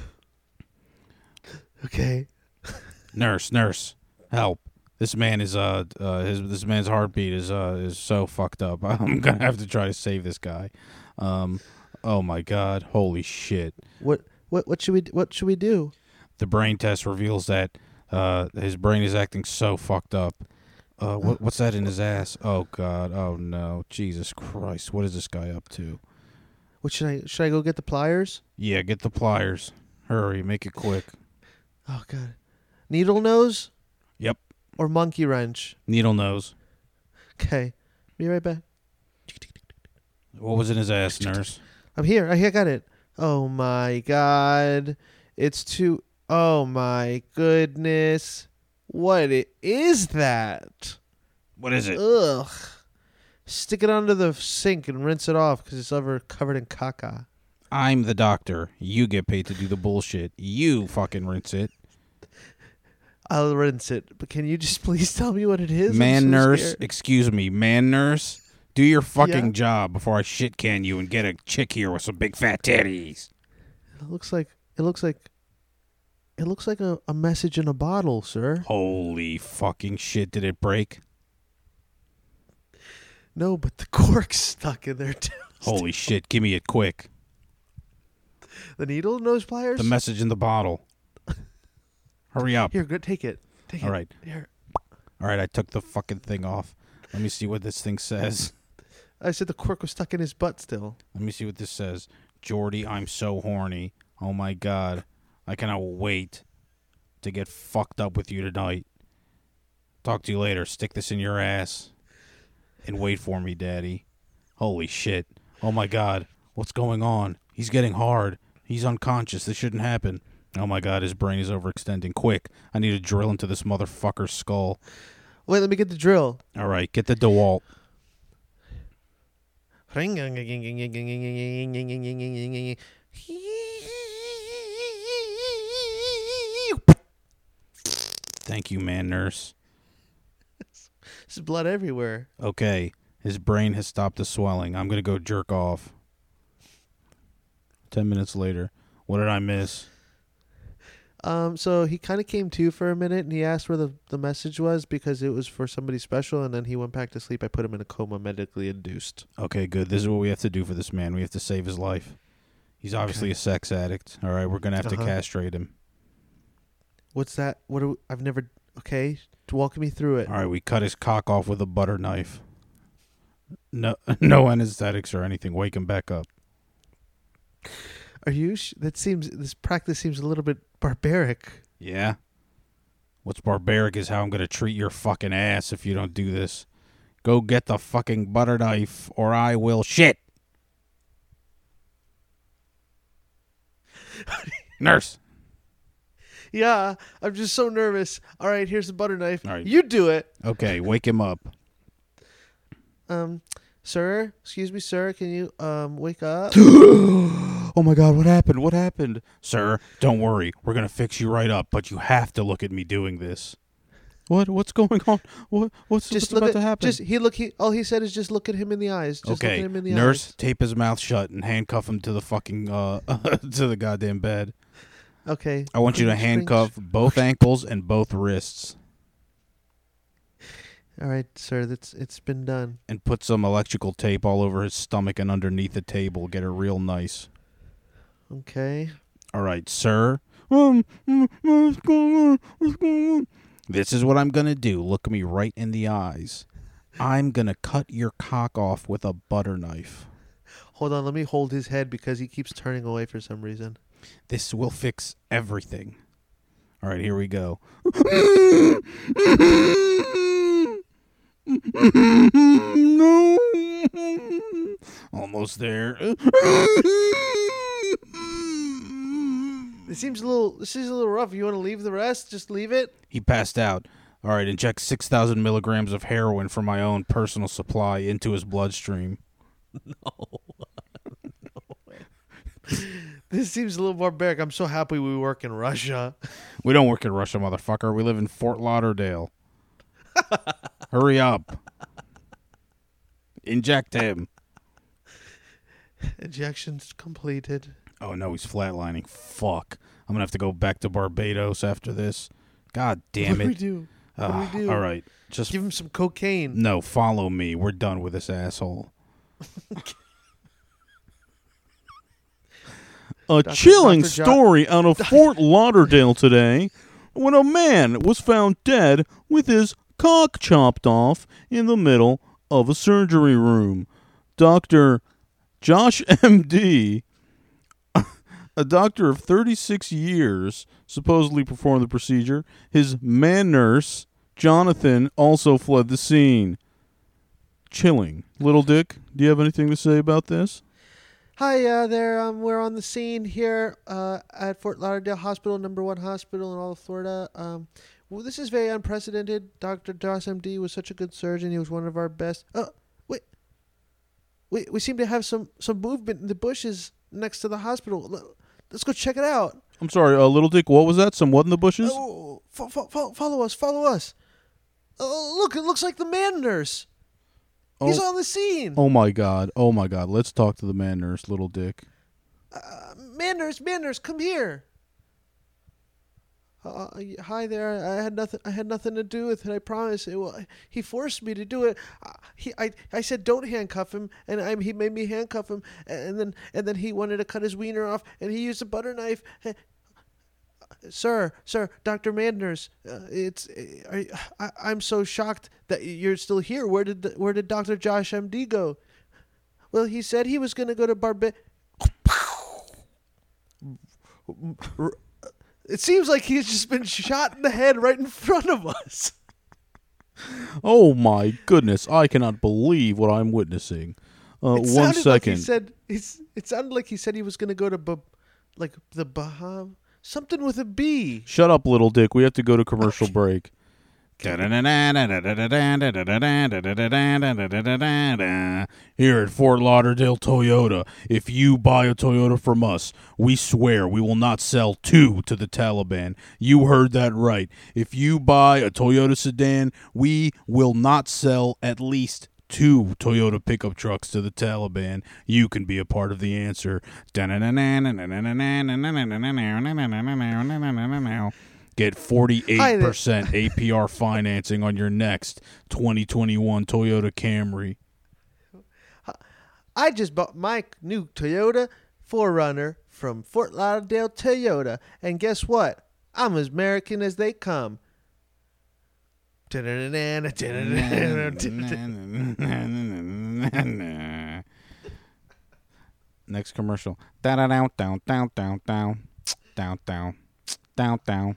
Okay. Nurse, nurse, help! This man is uh, uh his this man's heartbeat is uh is so fucked up. I'm gonna have to try to save this guy. Um, oh my god, holy shit! What what what should we what should we do? The brain test reveals that uh his brain is acting so fucked up. Uh, what what's that in his ass? Oh god, oh no, Jesus Christ! What is this guy up to? What should I should I go get the pliers? Yeah, get the pliers. Hurry, make it quick. Oh god. Needle nose? Or monkey wrench? Needle nose. Okay. Be right back. What was in his ass, nurse? I'm here. I got it. Oh my god. It's too Oh my goodness. What i- is that? What is it? Ugh. Stick it under the sink and rinse it off because it's over covered in caca. I'm the doctor. You get paid to do the bullshit. You fucking rinse it. I'll rinse it, but can you just please tell me what it is? Man so nurse, scared. excuse me, man nurse. Do your fucking Yeah? job before I shit can you and get a chick here with some big fat titties. It looks like it looks like it looks like a, a message in a bottle, sir. Holy fucking shit, did it break? No, but the cork's stuck in there too. Holy shit, give me it quick. The needle nose pliers. The message in the bottle. Hurry up. Here, go take it. Take All it. right. Here. All right, I took the fucking thing off. Let me see what this thing says. I said the cork was stuck in his butt still. Let me see what this says. Jordy, I'm so horny. Oh my god. I cannot wait to get fucked up with you tonight. Talk to you later. Stick this in your ass. And wait for me, daddy. Holy shit. Oh my god. What's going on? He's getting hard. He's unconscious. This shouldn't happen. Oh my god, his brain is overextending. Quick. I need to drill into this motherfucker's skull. Wait, let me get the drill. All right, get the DeWalt. Thank you, man nurse. There's blood everywhere. Okay, his brain has stopped the swelling. I'm gonna go jerk off. Ten minutes later, what did I miss? Um, so he kind of came to for a minute, and he asked where the the message was because it was for somebody special, and then he went back to sleep. I put him in a coma, medically induced. Okay, good. This is what we have to do for this man. We have to save his life. He's obviously Okay. a sex addict. All right, we're gonna have to Uh-huh. castrate him. What's that? What do I've never? Okay, walk me through it. All right, we cut his cock off with a butter knife. No, no anesthetics or anything. Wake him back up. Are you? Sh- that seems this practice seems a little bit barbaric. Yeah. What's barbaric is how I'm gonna treat your fucking ass if you don't do this. Go get the fucking butter knife, or I will shit. Nurse. Yeah, I'm just so nervous. All right, here's the butter knife. All right. You do it. Okay, wake him up. Um, sir, excuse me, sir. Can you um wake up? oh my god, what happened? What happened? Sir, don't worry. We're going to fix you right up, but you have to look at me doing this. What? What's going on? What? What's, just what's look about at to happen? just he look. He all he said is just look at him in the eyes. Just look okay, at him in the nurse, eyes. tape his mouth shut and handcuff him to the fucking uh to the goddamn bed. Okay. I want you to handcuff both ankles and both wrists All right, sir. That's it's been done. and put some electrical tape all over his stomach and underneath the table. Get it real nice. Okay. All right, sir. Um, mm, what's going on? What's going on? This is what I'm gonna do. Look me right in the eyes. I'm gonna cut your cock off with a butter knife. Hold on. Let me hold his head because he keeps turning away for some reason. This will fix everything. All right, here we go. no. Almost there. It seems a little. This is a little rough. You want to leave the rest? Just leave it. He passed out. All right, inject 6,000 milligrams of heroin from my own personal supply into his bloodstream. No. This seems a little barbaric. I'm so happy we work in Russia. We don't work in Russia, motherfucker. We live in Fort Lauderdale. Hurry up. Inject him. Injections completed. Oh no, he's flatlining. Fuck. I'm gonna have to go back to Barbados after this. God damn what do we it. do? What Ah, do we do? All right. Just Give him some cocaine. no, follow me. We're done with this asshole. A Dr. chilling Dr. Story out of Fort Lauderdale today when a man was found dead with his cock chopped off in the middle of a surgery room. Dr. Josh M.D., a doctor of 36 years, supposedly performed the procedure. His man nurse, Jonathan, also fled the scene. Chilling. Little Dick, do you have anything to say about this? Hi uh, there. Um, we're on the scene here uh, at Fort Lauderdale Hospital, number one hospital in all of Florida. Um, well, this is very unprecedented. Dr. Josh M.D. was such a good surgeon. He was one of our best. Uh, wait, we we seem to have some some movement in the bushes next to the hospital. Let's go check it out. I'm sorry, uh, Little Dick, what was that? Some what in the bushes? Oh, fo- fo- fo- follow us, follow us. Oh, look! It looks like the man nurse. He's Oh. on the scene. Oh my god. Oh my god. Let's talk to the man nurse, little dick. Uh, man nurse, man nurse, come here. Uh, hi there. I had nothing. I had nothing to do with it. I promise. It, well, he forced me to do it. Uh, he, I, I said don't handcuff him, and I, he made me handcuff him, and then, and then he wanted to cut his wiener off, and he used a butter knife. Uh, Sir, sir, Doctor Manders, uh, it's. Uh, I, I'm so shocked that you're still here. Where did the, Where did Doctor Josh M.D. go? Well, he said he was going to go to Barba. It seems like he's just been shot in the head right in front of us. Oh my goodness. I cannot believe what I'm witnessing. Uh, it one sounded. Like he said. It sounded like he said he was going to go to, bah- like the Baham, something with a B. Shut up, little dick. We have to go to commercial break. Here at Fort Lauderdale Toyota, if you buy a Toyota from us, we swear we will not sell two to the Taliban. You heard that right. If you buy a Toyota sedan, we will not sell at least two Toyota pickup trucks to the Taliban. You can be a part of the answer. Get 48% APR financing on your next 2021 Toyota Camry. I just bought my new Toyota 4Runner from Fort Lauderdale Toyota, and guess what? I'm as American as they come. Next commercial. Down down down down down down down down.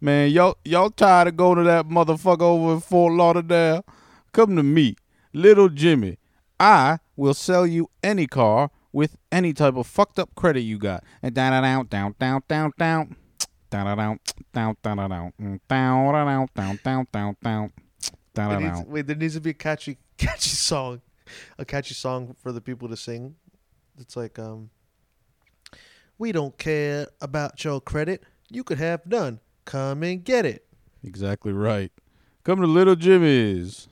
Man, y'all y'all tired of going to that motherfucker over in Fort Lauderdale? Come to me, little Jimmy. I will sell you any car with any type of fucked up credit you got. And down down down down down down down down down down down down down down down down down down It down needs- down. wait, there needs to be a catchy, catchy song, a catchy song for the people to sing. It's like, um, we don't care about your credit. You could have none. Come and get it. Exactly right. Come to Little Jimmy's.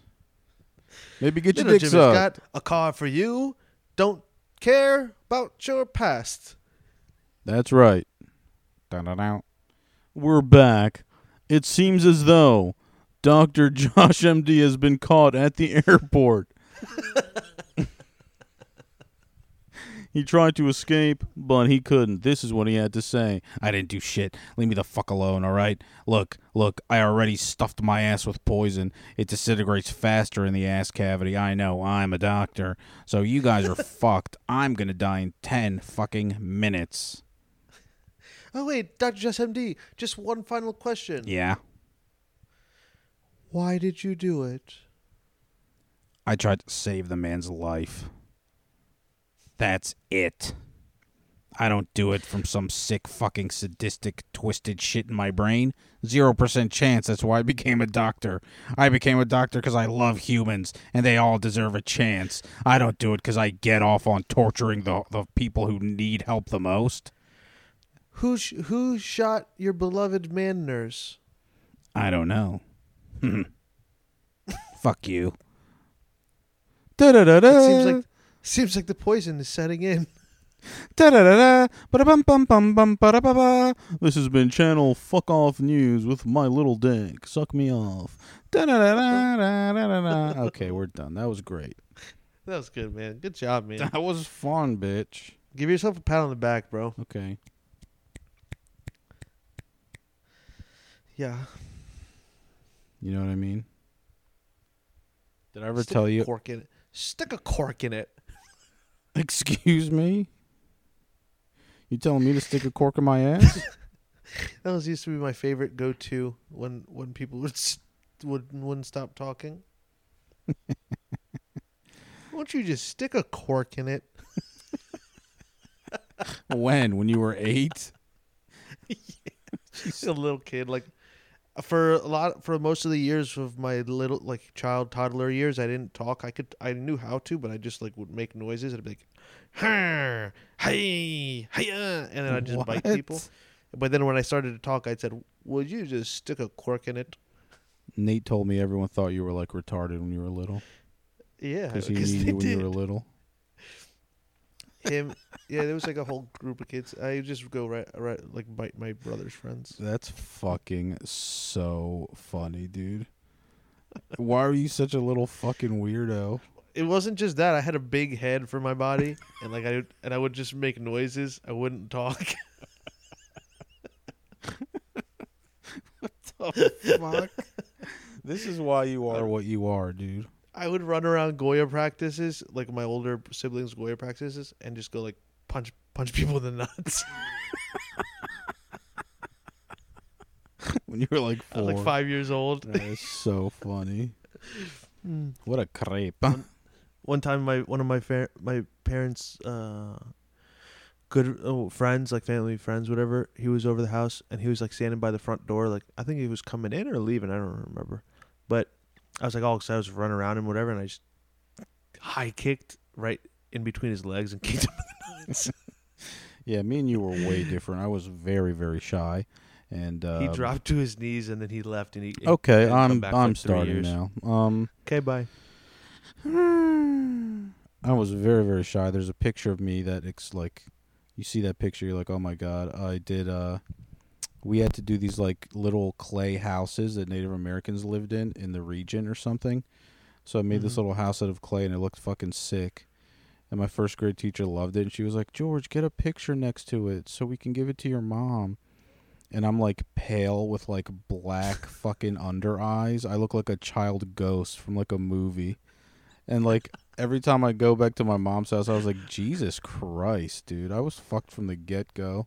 Maybe get your Little dicks Jimmy's up. got a car for you. Don't care about your past. That's right. Dun-dun-dun. We're back. It seems as though Dr. Josh MD has been caught at the airport. he tried to escape, but he couldn't. This is what he had to say. I didn't do shit. Leave me the fuck alone, all right? Look, look, I already stuffed my ass with poison. It disintegrates faster in the ass cavity. I know, I'm a doctor. So you guys are fucked. I'm gonna die in 10 fucking minutes. Oh wait, Dr. Jess MD. Just one final question. Yeah. Why did you do it? I tried to save the man's life. That's it. I don't do it from some sick, fucking sadistic, twisted shit in my brain. Zero percent chance. That's why I became a doctor. I became a doctor because I love humans and they all deserve a chance. I don't do it because I get off on torturing the, the people who need help the most. Who sh- who shot your beloved man nurse? I don't know. Fuck you. Da-da-da-da. It seems like seems like the poison is setting in. Da-da-da-da. This has been Channel Fuck Off News with my little dick. Suck me off. Okay, we're done. That was great. That was good, man. Good job, man. That was fun, bitch. Give yourself a pat on the back, bro. Okay. Yeah. You know what I mean? Did I ever Stick tell a you? cork in it? Stick a cork in it. Excuse me? You telling me to stick a cork in my ass? That was used to be my favorite go-to when when people would would wouldn't stop talking. Won't you just stick a cork in it? when? When you were eight? a little kid like for a lot for most of the years of my little like child toddler years i didn't talk. I could i knew how to but i just like would make noises. I'd be like "Huh, hey hiya and then i'd just bite people. But then when i started to talk i said would you just stick a cork in it? Nate told me everyone thought you were like retarded when you were little. yeah Because he knew you when you were did. little. Him yeah there was like a whole group of kids i just go right right like bite my brother's friends That's fucking so funny, dude. Why are you such a little fucking weirdo? it wasn't just that i had a big head for my body and like i and i would just make noises i wouldn't talk what the Fuck. This is why you are um, what you are, dude. I would run around Goya practices, like my older siblings' Goya practices, and just go like punch punch people in the nuts. When you were like four. like five years old. That is so funny. What a crepe. One time, my one of my fa- my parents' uh, good oh, friends, like family friends, whatever. He was over the house, and he was like standing by the front door, like I think he was coming in or leaving. I don't remember, but I was like all excited, I was running around and whatever, and I just high kicked right in between his legs and kicked him in the nuts. Yeah, me and you were way different. I was very, very shy. And uh, he dropped to his knees and then he left and he Okay, I'm I'm like, starting now. Um Okay, bye. I was very very shy. There's a picture of me that it's like you see that picture you're like, "Oh my god, I did uh we had to do these like little clay houses that Native Americans lived in in the region or something. So I made this Mhm. little house out of clay and it looked fucking sick. And my first grade teacher loved it and she was like, "George, get a picture next to it so we can give it to your mom." And I'm like pale with like black fucking under eyes. I look like a child ghost from like a movie. And like every time I go back to my mom's house, I was like, Jesus Christ, dude. I was fucked from the get go.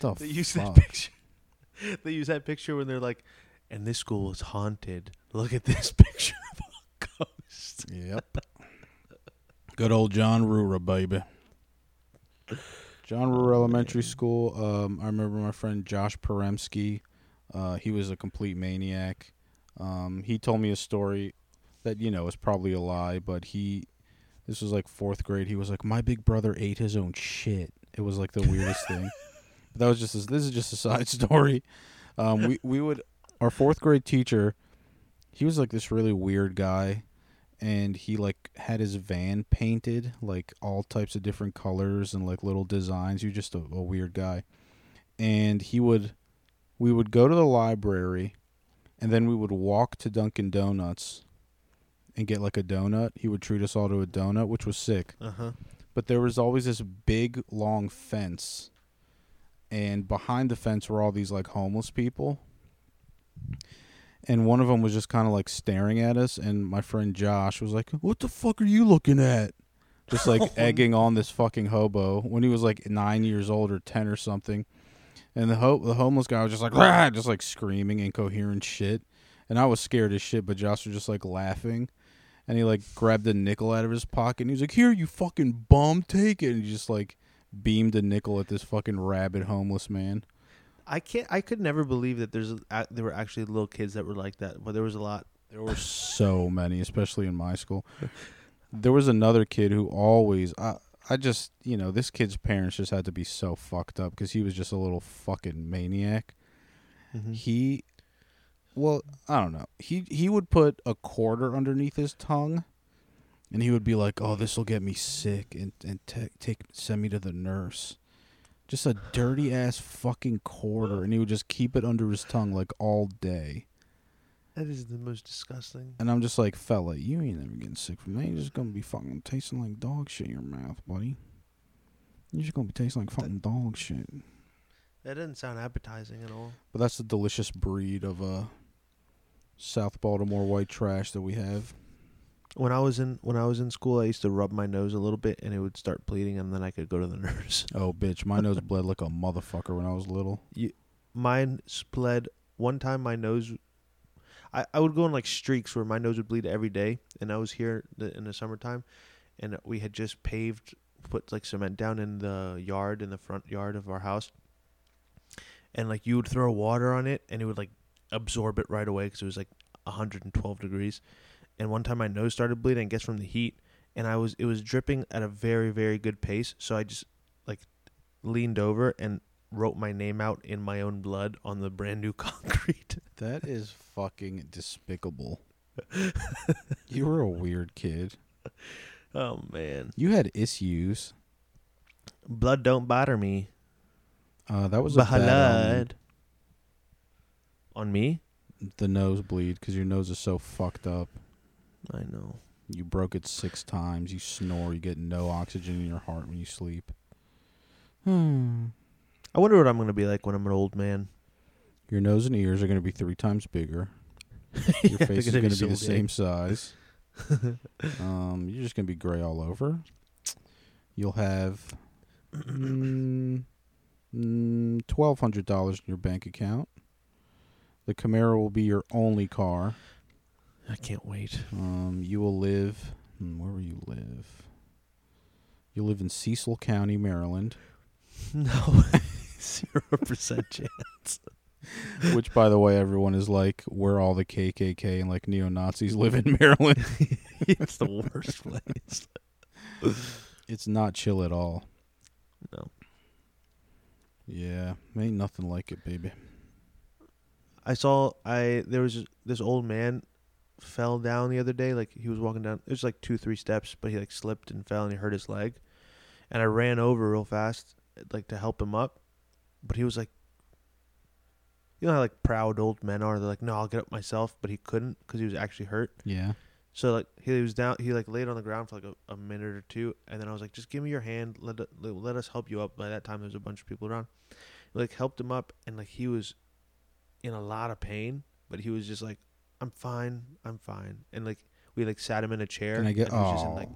The They used that picture. they use that picture when they're like, and this school is haunted. Look at this picture of a ghost. Yep. Good old John Ruhrah, baby. John Ruhrah Elementary School. Um, I remember my friend Josh Peremsky. Uh, he was a complete maniac. Um, he told me a story that you know is probably a lie, but he. This was like fourth grade. He was like, "My big brother ate his own shit." It was like the weirdest thing. But that was just. A, this is just a side story. Um, we we would our fourth grade teacher. He was like this really weird guy and he like had his van painted like all types of different colors and like little designs. He was just a, a weird guy, and he would, we would go to the library, and then we would walk to Dunkin' Donuts, and get like a donut. He would treat us all to a donut, which was sick. Uh huh. But there was always this big long fence, and behind the fence were all these like homeless people. And one of them was just kind of like staring at us, and my friend Josh was like, "What the fuck are you looking at?" Just like oh egging on this fucking hobo when he was like nine years old or ten or something. And the ho- the homeless guy was just like, Rah! just like screaming incoherent shit. And I was scared as shit, but Josh was just like laughing. And he like grabbed a nickel out of his pocket and he was like, Here, you fucking bum, take it. And he just like beamed a nickel at this fucking rabid homeless man. I can't. I could never believe that there's a, there were actually little kids that were like that, but there was a lot. There were so many, especially in my school. There was another kid who always, I, I just, you know, this kid's parents just had to be so fucked up because he was just a little fucking maniac. Mhm. He, well, I don't know. He he would put a quarter underneath his tongue, and he would be like, "Oh, this will get me sick," and and take take send me to the nurse. Just a dirty ass fucking quarter, and he would just keep it under his tongue like all day. That is the most disgusting. And I'm just like, fella, you ain't ever getting sick from that. You're just gonna be fucking tasting like dog shit in your mouth, buddy. You're just gonna be tasting like fucking dog shit. That doesn't sound appetizing at all. But that's the delicious breed of uh South Baltimore white trash that we have. When I was in when I was in school, I used to rub my nose a little bit, and it would start bleeding, and then I could go to the nurse. Oh bitch, my nose bled like a motherfucker when I was little. You, Mine bled one time. My nose, I, I would go in like streaks where my nose would bleed every day, and I was here the, in the summertime, and we had just paved, put like cement down in the yard in the front yard of our house, and like you would throw water on it, and it would like absorb it right away because it was like 112 degrees, and one time my nose started bleeding, I guess from the heat, and I was it was dripping at a very very good pace, so I just like leaned over and wrote my name out in my own blood on the brand new concrete. That is fucking despicable. you were a weird kid. Oh man, You had issues. blood don't bother me. Uh, that was a bad. On me. the nosebleed because your nose is so fucked up. I know. You broke it six times. You snore. You get no oxygen in your heart when you sleep. Hmm. I wonder what I'm gonna be like when I'm an old man. Your nose and ears are going to be three times bigger. Your they're face is gonna going be to be the so same size. um, you're just going to be gray all over. You'll have mm, mm, twelve hundred dollars in your bank account. The Camaro will be your only car. I can't wait. Um, you will live. Hmm, where will you live? You live in Cecil County, Maryland. No, zero percent chance. which, by the way, everyone is like where all the KKK and like neo Nazis live in Maryland. it's the worst place. it's not chill at all. No. Yeah, ain't nothing like it, baby. I saw I there was this old man fell down the other day. Like he was walking down. It was like two three steps, but he like slipped and fell and he hurt his leg. And I ran over real fast, like to help him up, but he was like, you know how like proud old men are. They're like, no, I'll get up myself, but he couldn't because he was actually hurt. Yeah. So like he was down, he like laid on the ground for like a, a minute or two, and then I was like, just give me your hand, let let let us help you up. By that time, there was a bunch of people around. Like helped him up, and like he was in a lot of pain, but he was just like, I'm fine, I'm fine, and like we like sat him in a chair. Can I get? and he was just in, Oh, like,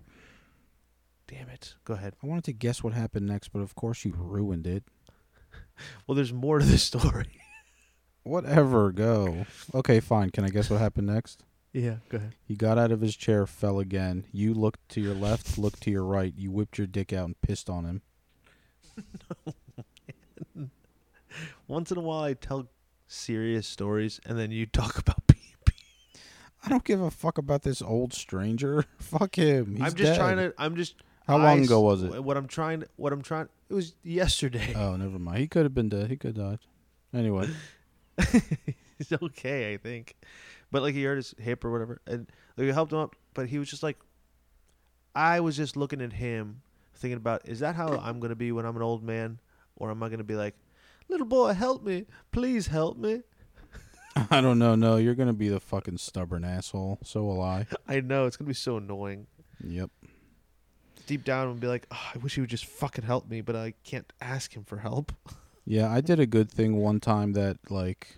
damn it, go ahead. I wanted to guess what happened next, but of course you ruined it. Well, there's more to the story. Whatever, go. Okay, fine. Can I guess what happened next? Yeah, go ahead. He got out of his chair, fell again. You looked to your left, looked to your right. You whipped your dick out and pissed on him. no, Once in a while, I tell serious stories, and then you talk about. I don't give a fuck about this old stranger. Fuck him. He's I'm just dead. trying to. I'm just. How long s- ago was it? What I'm trying. What I'm trying. It was yesterday. Oh, never mind. He could have been dead. He could have died. Anyway, He's okay, I think. But like he hurt his hip or whatever, and like, we helped him up. But he was just like, I was just looking at him, thinking about, is that how I'm gonna be when I'm an old man, or am I gonna be like, little boy, help me, please help me? I don't know. No, you're gonna be the fucking stubborn asshole. So will I. I know it's gonna be so annoying. Yep. Deep down, I'm be like, oh, I wish he would just fucking help me, but I can't ask him for help. Yeah, I did a good thing one time that like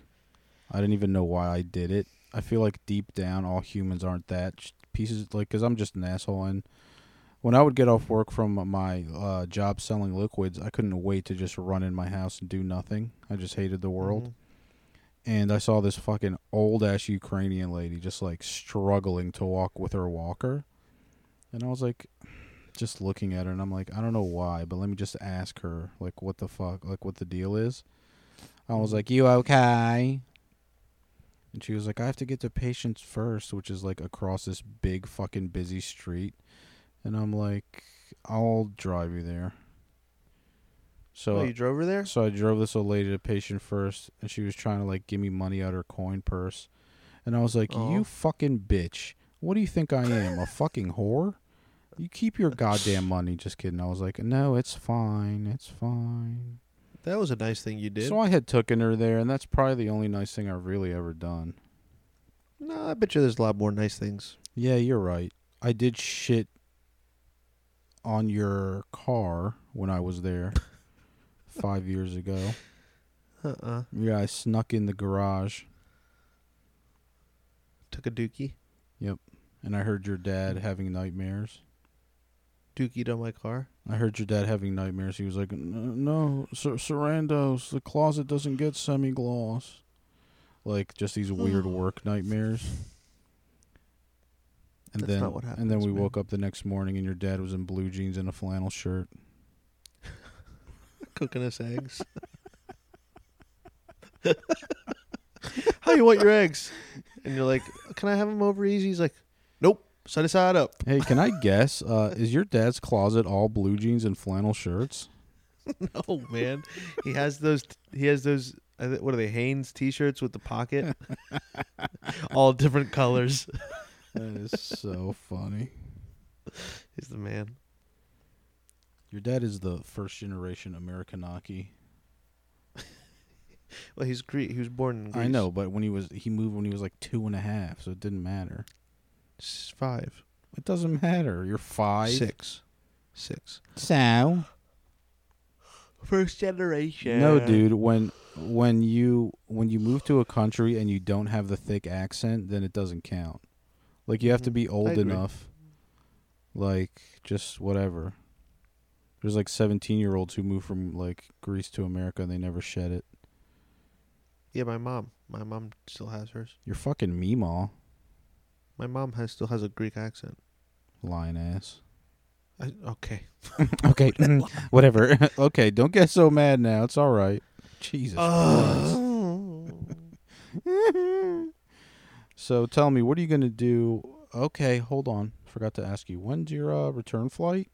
I didn't even know why I did it. I feel like deep down all humans aren't that pieces like cuz I'm just an asshole and when I would get off work from my uh, job selling liquids, I couldn't wait to just run in my house and do nothing. I just hated the world. Mhm. And I saw this fucking old ass Ukrainian lady just like struggling to walk with her walker. And I was like just looking at her and I'm like, I don't know why, but let me just ask her like what the fuck like what the deal is. I was like, You okay? And she was like, I have to get to Patient First, which is like across this big fucking busy street. And I'm like, I'll drive you there. So oh, you drove her there? so I drove this old lady to Patient First, and she was trying to like give me money out of her coin purse, and I was like, Aw. "You oh. fucking bitch! What do you think I am, a fucking whore? You keep your goddamn money." Just kidding. I was like, "No, it's fine, it's fine." That was a nice thing you did. So I had taken her there, and that's probably the only nice thing I've really ever done. no, I bet you there's a lot more nice things. Yeah, you're right. I did shit on your car when I was there five years ago. Uh-uh. Yeah, I snuck in the garage. Took a dookie. Yep. And I heard your dad mm. having nightmares. Dookied on my car. I heard your dad having nightmares. He was like, "No, Sir Sarantos, the closet doesn't get semi-gloss." Like just these weird mm. work nightmares. And That's then, not what and then we man. woke up the next morning, and your dad was in blue jeans and a flannel shirt. Cooking us eggs. How you want your eggs? And you're like, can I have them over easy? He's like, nope, Set aside up. Hey, can I guess? Uh, is your dad's closet all blue jeans and flannel shirts? No, man. He has those. He has those. uh, What are they? Hanes T-shirts with the pocket, all different colors. That is so funny. He's the man. Your dad is the first generation Americanaki. Well, he's Greek. He was born in Greece. I know, but when he was he moved when he was like two and a half, so it didn't matter. Five, It doesn't matter. You're five. six, six. So, First generation. No, dude. When when you when you move to a country and you don't have the thick accent, then it doesn't count. Like you have to be old enough. Like just whatever. There's like 17 year olds who move from like Greece to America and they never shed it. Yeah, my mom. My mom still has hers. You're fucking meemaw, My mom has still has a Greek accent. lying ass. I, okay. okay, whatever. okay, don't get so mad now. It's all right. Jesus. Christ. So tell me, what are you gonna do? Okay, hold on. Forgot to ask you. When's your uh, return flight?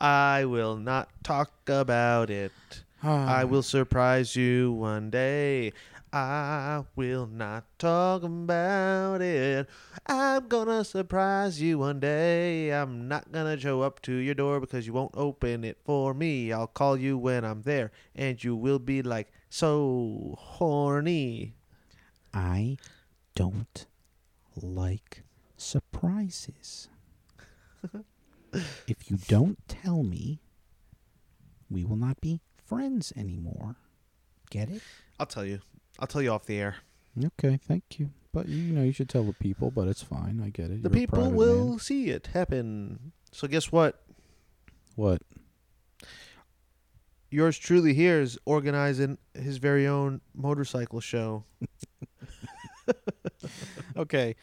I will not talk about it. I ah. will surprise you one day. I will not talk about it. I'm gonna surprise you one day. I'm not gonna show up to your door because you won't open it for me. I'll call you when I'm there, and you will be like so horny. I don't like surprises. if you don't tell me, we will not be friends anymore. Get it? I'll tell you. I'll tell you off the air. Okay, thank you. But you know, you should tell the people. But it's fine. I get it. The You're a people private will man. see it happen. So guess what? What? yours truly here is organizing his very own motorcycle show. Okay.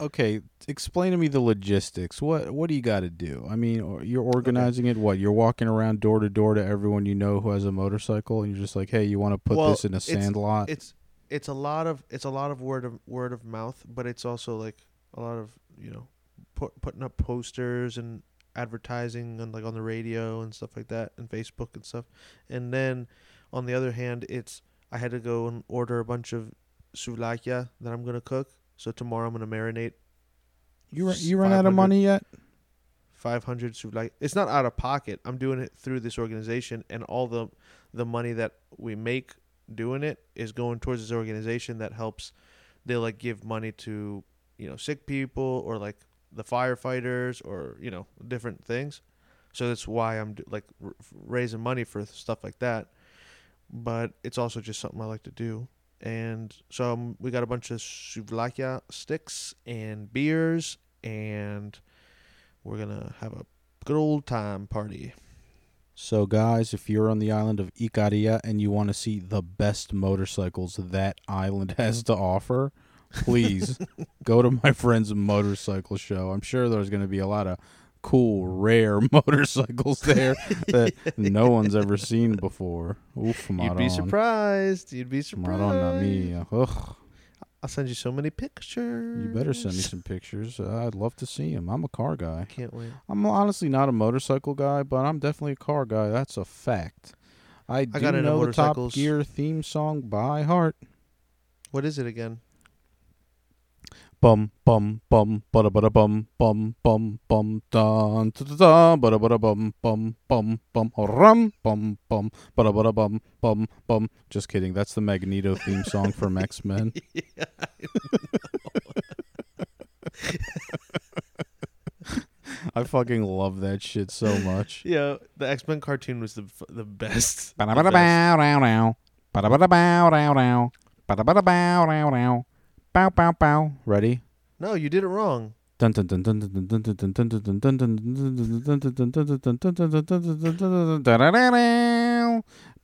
Okay, explain to me the logistics. What what do you got to do? I mean, you're organizing it. What you're walking around door to door to everyone you know who has a motorcycle, and you're just like, "Hey, you want to put Well, this in a sand lot?" It's it's a lot of it's a lot of word of word of mouth, but it's also like a lot of you know put, putting up posters and advertising and like on the radio and stuff like that and Facebook and stuff. And then on the other hand, it's I had to go and order a bunch of souvlakia that I'm gonna cook. So tomorrow I'm gonna marinate you run, you run out of money yet? 500 souvlaki. It's not out of pocket. I'm doing it through this organization, and all the the money that we make doing it is going towards this organization that helps. They like give money to you know sick people or like the firefighters or you know different things. So that's why I'm like raising money for stuff like that. But it's also just something I like to do. And so um, we got a bunch of souvlakia sticks and beers and we're gonna have a good old time party. So, guys, if you're on the island of Ikaria and you want to see the best motorcycles that island has to offer, please go to my friend's motorcycle show. I'm sure there's going to be a lot of cool, rare motorcycles there that no one's ever seen before. Oof, You'd be Maron. surprised. You'd be surprised. Madonna mia. Ugh. I'll send you so many pictures. You better send me some pictures. Uh, I'd love to see them. I'm a car guy. Can't wait. I'm honestly not a motorcycle guy, but I'm definitely a car guy. That's a fact. I do got into know the Top. Gear theme song by heart. What is it again? Bum bum bum bada bada bum bum bum bum dun da da da bada bada bum bum bum bum rum bum bum bada bada bum bum bum. Just kidding. That's the Magneto theme song from X Men. I fucking love that shit so much. Yeah, the X Men cartoon was the f- the best. Bada The bada best. bow row row. Bada bada bow row row. Bada bada bow row row. Bow bow bow. Ready? No, you did it wrong. Dun dun dun dun dun dun dun dun dun dun dun dun dun dun dun dun dun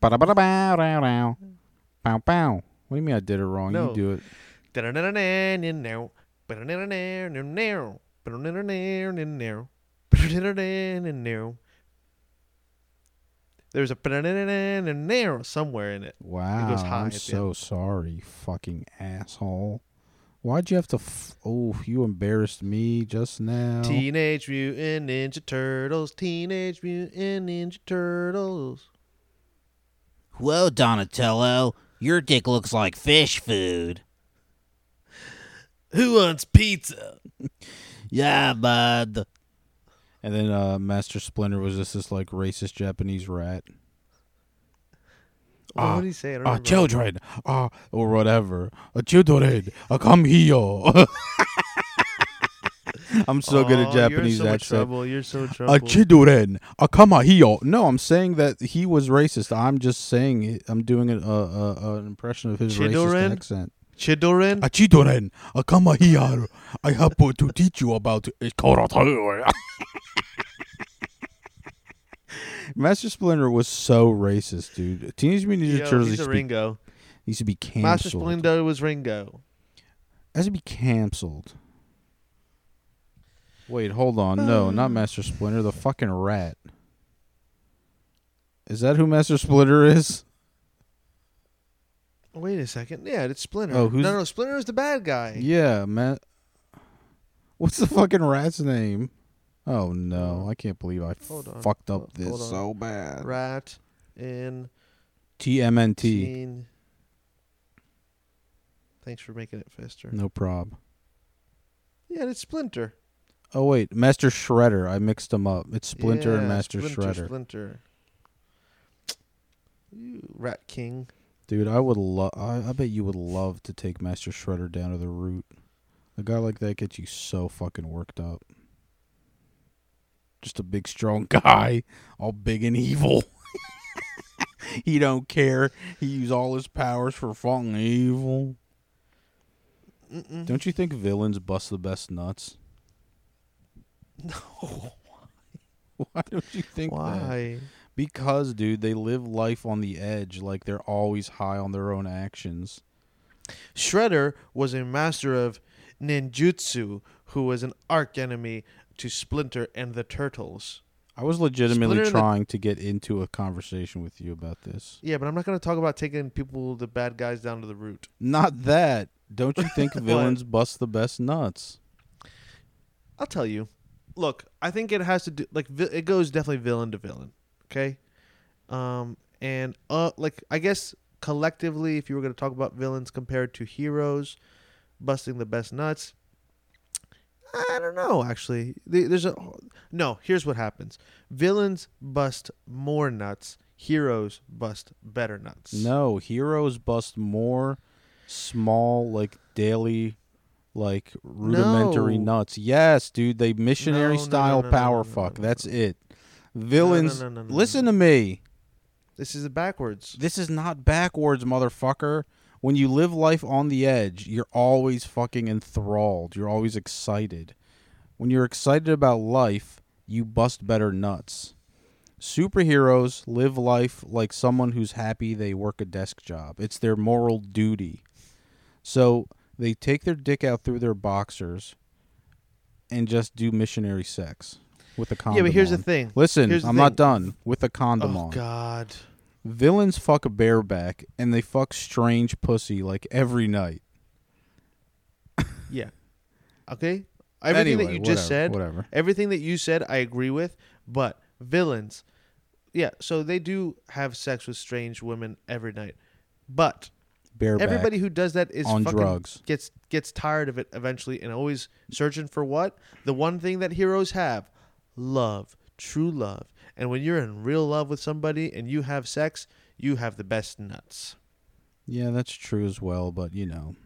Bada bada bow. Bow. What do you mean I did it wrong? You do it. There's a somewhere in it. Wow. I'm so sorry, fucking asshole. Why'd you have to? F- oh, you embarrassed me just now. Teenage Mutant Ninja Turtles. Teenage Mutant Ninja Turtles. Whoa, Donatello, your dick looks like fish food. Who wants pizza? Yeah, bud. And then uh, Master Splinter was just this like racist Japanese rat. Oh, Ah, what did he say? I don't Ah, remember. children, ah, or whatever. Ah, children, ah, come here. I'm so good at Oh, Japanese You're so accent. trouble. You're so trouble. children, come here. No, I'm saying that he was racist. I'm just saying it- I'm doing a, a, a, an impression of his Children? racist accent. Children. Children, ah, come here. I have to teach you about karate. Master Splinter was so racist, dude. Teenage Mutant Ninja Yo, Turtles he's used a to, be, Ringo. used to be canceled. Master Splinter was Ringo. Has to be canceled. Wait, hold on. No, uh. not Master Splinter. The fucking rat. Is that who Master Splinter is? Wait a second. Yeah, it's Splinter. Oh, who's- no, no, Splinter is the bad guy. Yeah, Matt. What's the fucking rat's name? Oh no, I can't believe I Hold on. fucked up Hold- this on. so bad. Rat in TMNT. teen. Thanks for making it faster. No prob. Yeah, it's Splinter. Oh wait, Master Shredder. I mixed them up. It's Splinter and Yeah, Master Splinter, Shredder. Splinter. You Rat King. Dude, I would love. I, I bet you would love to take Master Shredder down to the root. A guy like that gets you so fucking worked up. Just a big, strong guy, all big and evil. he don't care. He use all his powers for fucking evil. Mm-mm. Don't you think villains bust the best nuts? No. Why Why don't you think that? Why? Because, dude, they live life on the edge, like they're always high on their own actions. Shredder was a master of ninjutsu, who was an arch enemy to Splinter and the Turtles. I was legitimately Splinter the- trying to get into a conversation with you about this. Yeah, but I'm not going to talk about taking people, the bad guys, down to the root. Not that. Don't you think villains bust the best nuts? I'll tell you. Look, I think it has to do like vi- it goes definitely villain to villain. Okay, um, and uh, like I guess collectively, if you were going to talk about villains compared to heroes, busting the best nuts. I don't know. Actually, there's a no. Here's what happens: villains bust more nuts. Heroes bust better nuts. No, heroes bust more small, like daily, like rudimentary No. nuts. Yes, dude, they missionary No, style no, power fuck. That's it. Villains, no, no, no, listen to me. This is backwards. This is not backwards, motherfucker. When you live life on the edge, you're always fucking enthralled. You're always excited. When you're excited about life, you bust better nuts. Superheroes live life like someone who's happy they work a desk job. It's their moral duty. So they take their dick out through their boxers and just do missionary sex with a condom. yeah, but here's on. the thing. Listen, Here's I'm not thing. done with a condom Oh on. God. Villains fuck a bareback and they fuck strange pussy like every night. Yeah. Okay. Everything Anyway, that you just said, whatever. everything that you said, I agree with. But villains, yeah. So they do have sex with strange women every night, but Bareback everybody who does that is on fucking drugs. gets gets tired of it eventually, and always searching for what the one thing that heroes have: love, true love. And when you're in real love with somebody and you have sex, you have the best nuts. Yeah, that's true as well, but you know.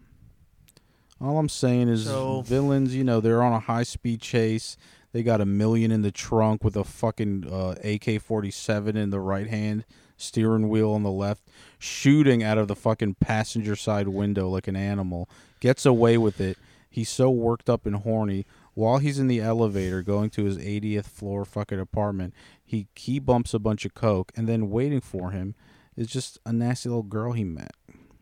All I'm saying is So- villains, you know, they're on a high speed chase. They got a million in the trunk with a fucking uh, AK 47 in the right hand, steering wheel on the left, shooting out of the fucking passenger side window like an animal. Gets away with it. He's so worked up and horny. While he's in the elevator going to his 80th floor fucking apartment, he, he bumps a bunch of coke, and then waiting for him is just a nasty little girl he met.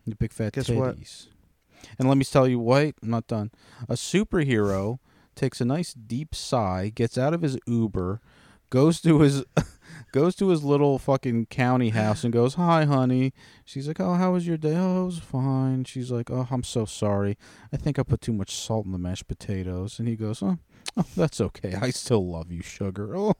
The big fat Guess titties. what? And let me tell you, wait, I'm not done. A superhero takes a nice deep sigh, gets out of his Uber, goes to his goes to his little fucking county house and goes, "Hi, honey." She's like, "Oh, how was your day?" "Oh, it was fine." She's like, "Oh, I'm so sorry. I think I put too much salt in the mashed potatoes." And he goes, "Oh, oh that's okay. I still love you, sugar." Oh.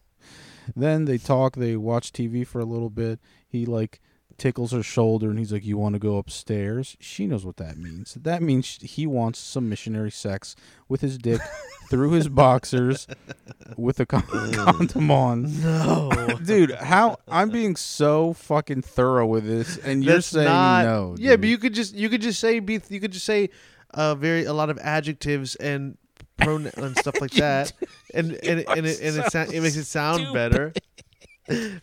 Then they talk, they watch TV for a little bit. He like tickles her shoulder and he's like, "You want to go upstairs?" She knows what that means. That means he wants some missionary sex with his dick through his boxers with a con- condom on. No. Dude, how I'm being so fucking thorough with this, and you're That's saying not, no. Yeah, but you could just you could just say be you could just say uh very a lot of adjectives and pronoun and stuff like that, and and and it, and it, sound, it makes it sound better.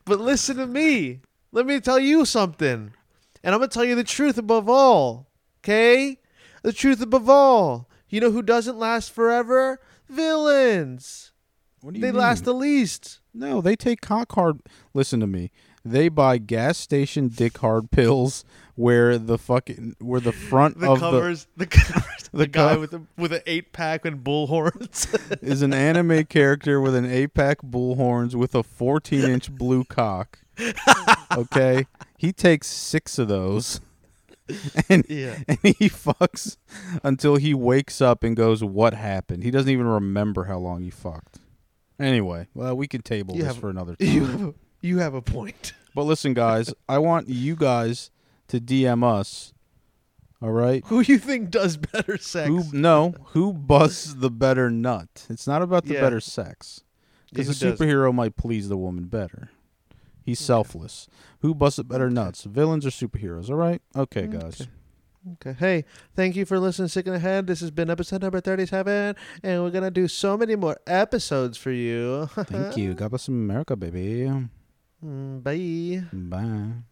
but listen to me. Let me tell you something, and I'm gonna tell you the truth above all. Okay, the truth above all. You know who doesn't last forever? Villains. What do you They mean? last the least. No, they take cock hard. Listen to me. They buy gas station dick hard pills where the fucking where the front The of covers, the, covers, the, the guy with a, with an eight pack and bull horns. is an anime character with an eight pack bull horns with a 14 inch blue cock. Okay, he takes six of those, and yeah. and he fucks until he wakes up and goes, "What happened?" He doesn't even remember how long he fucked. Anyway, well, we can table You this have- for another time. You have you have a point. But listen, guys, I want you guys to DM us. All right. Who you think does better sex? Who no? Who busts the better nut? It's not about the Yeah. better sex. Because doesn't? superhero might please the woman better. He's selfless. Who busts the better nuts? Villains or superheroes? All right. Okay, guys. Okay. Okay. Hey, thank you for listening Sick in the Head. This has been episode number 37, and we're going to do so many more episodes for you. Thank you. God bless America, baby. Mm, Bye. Bye.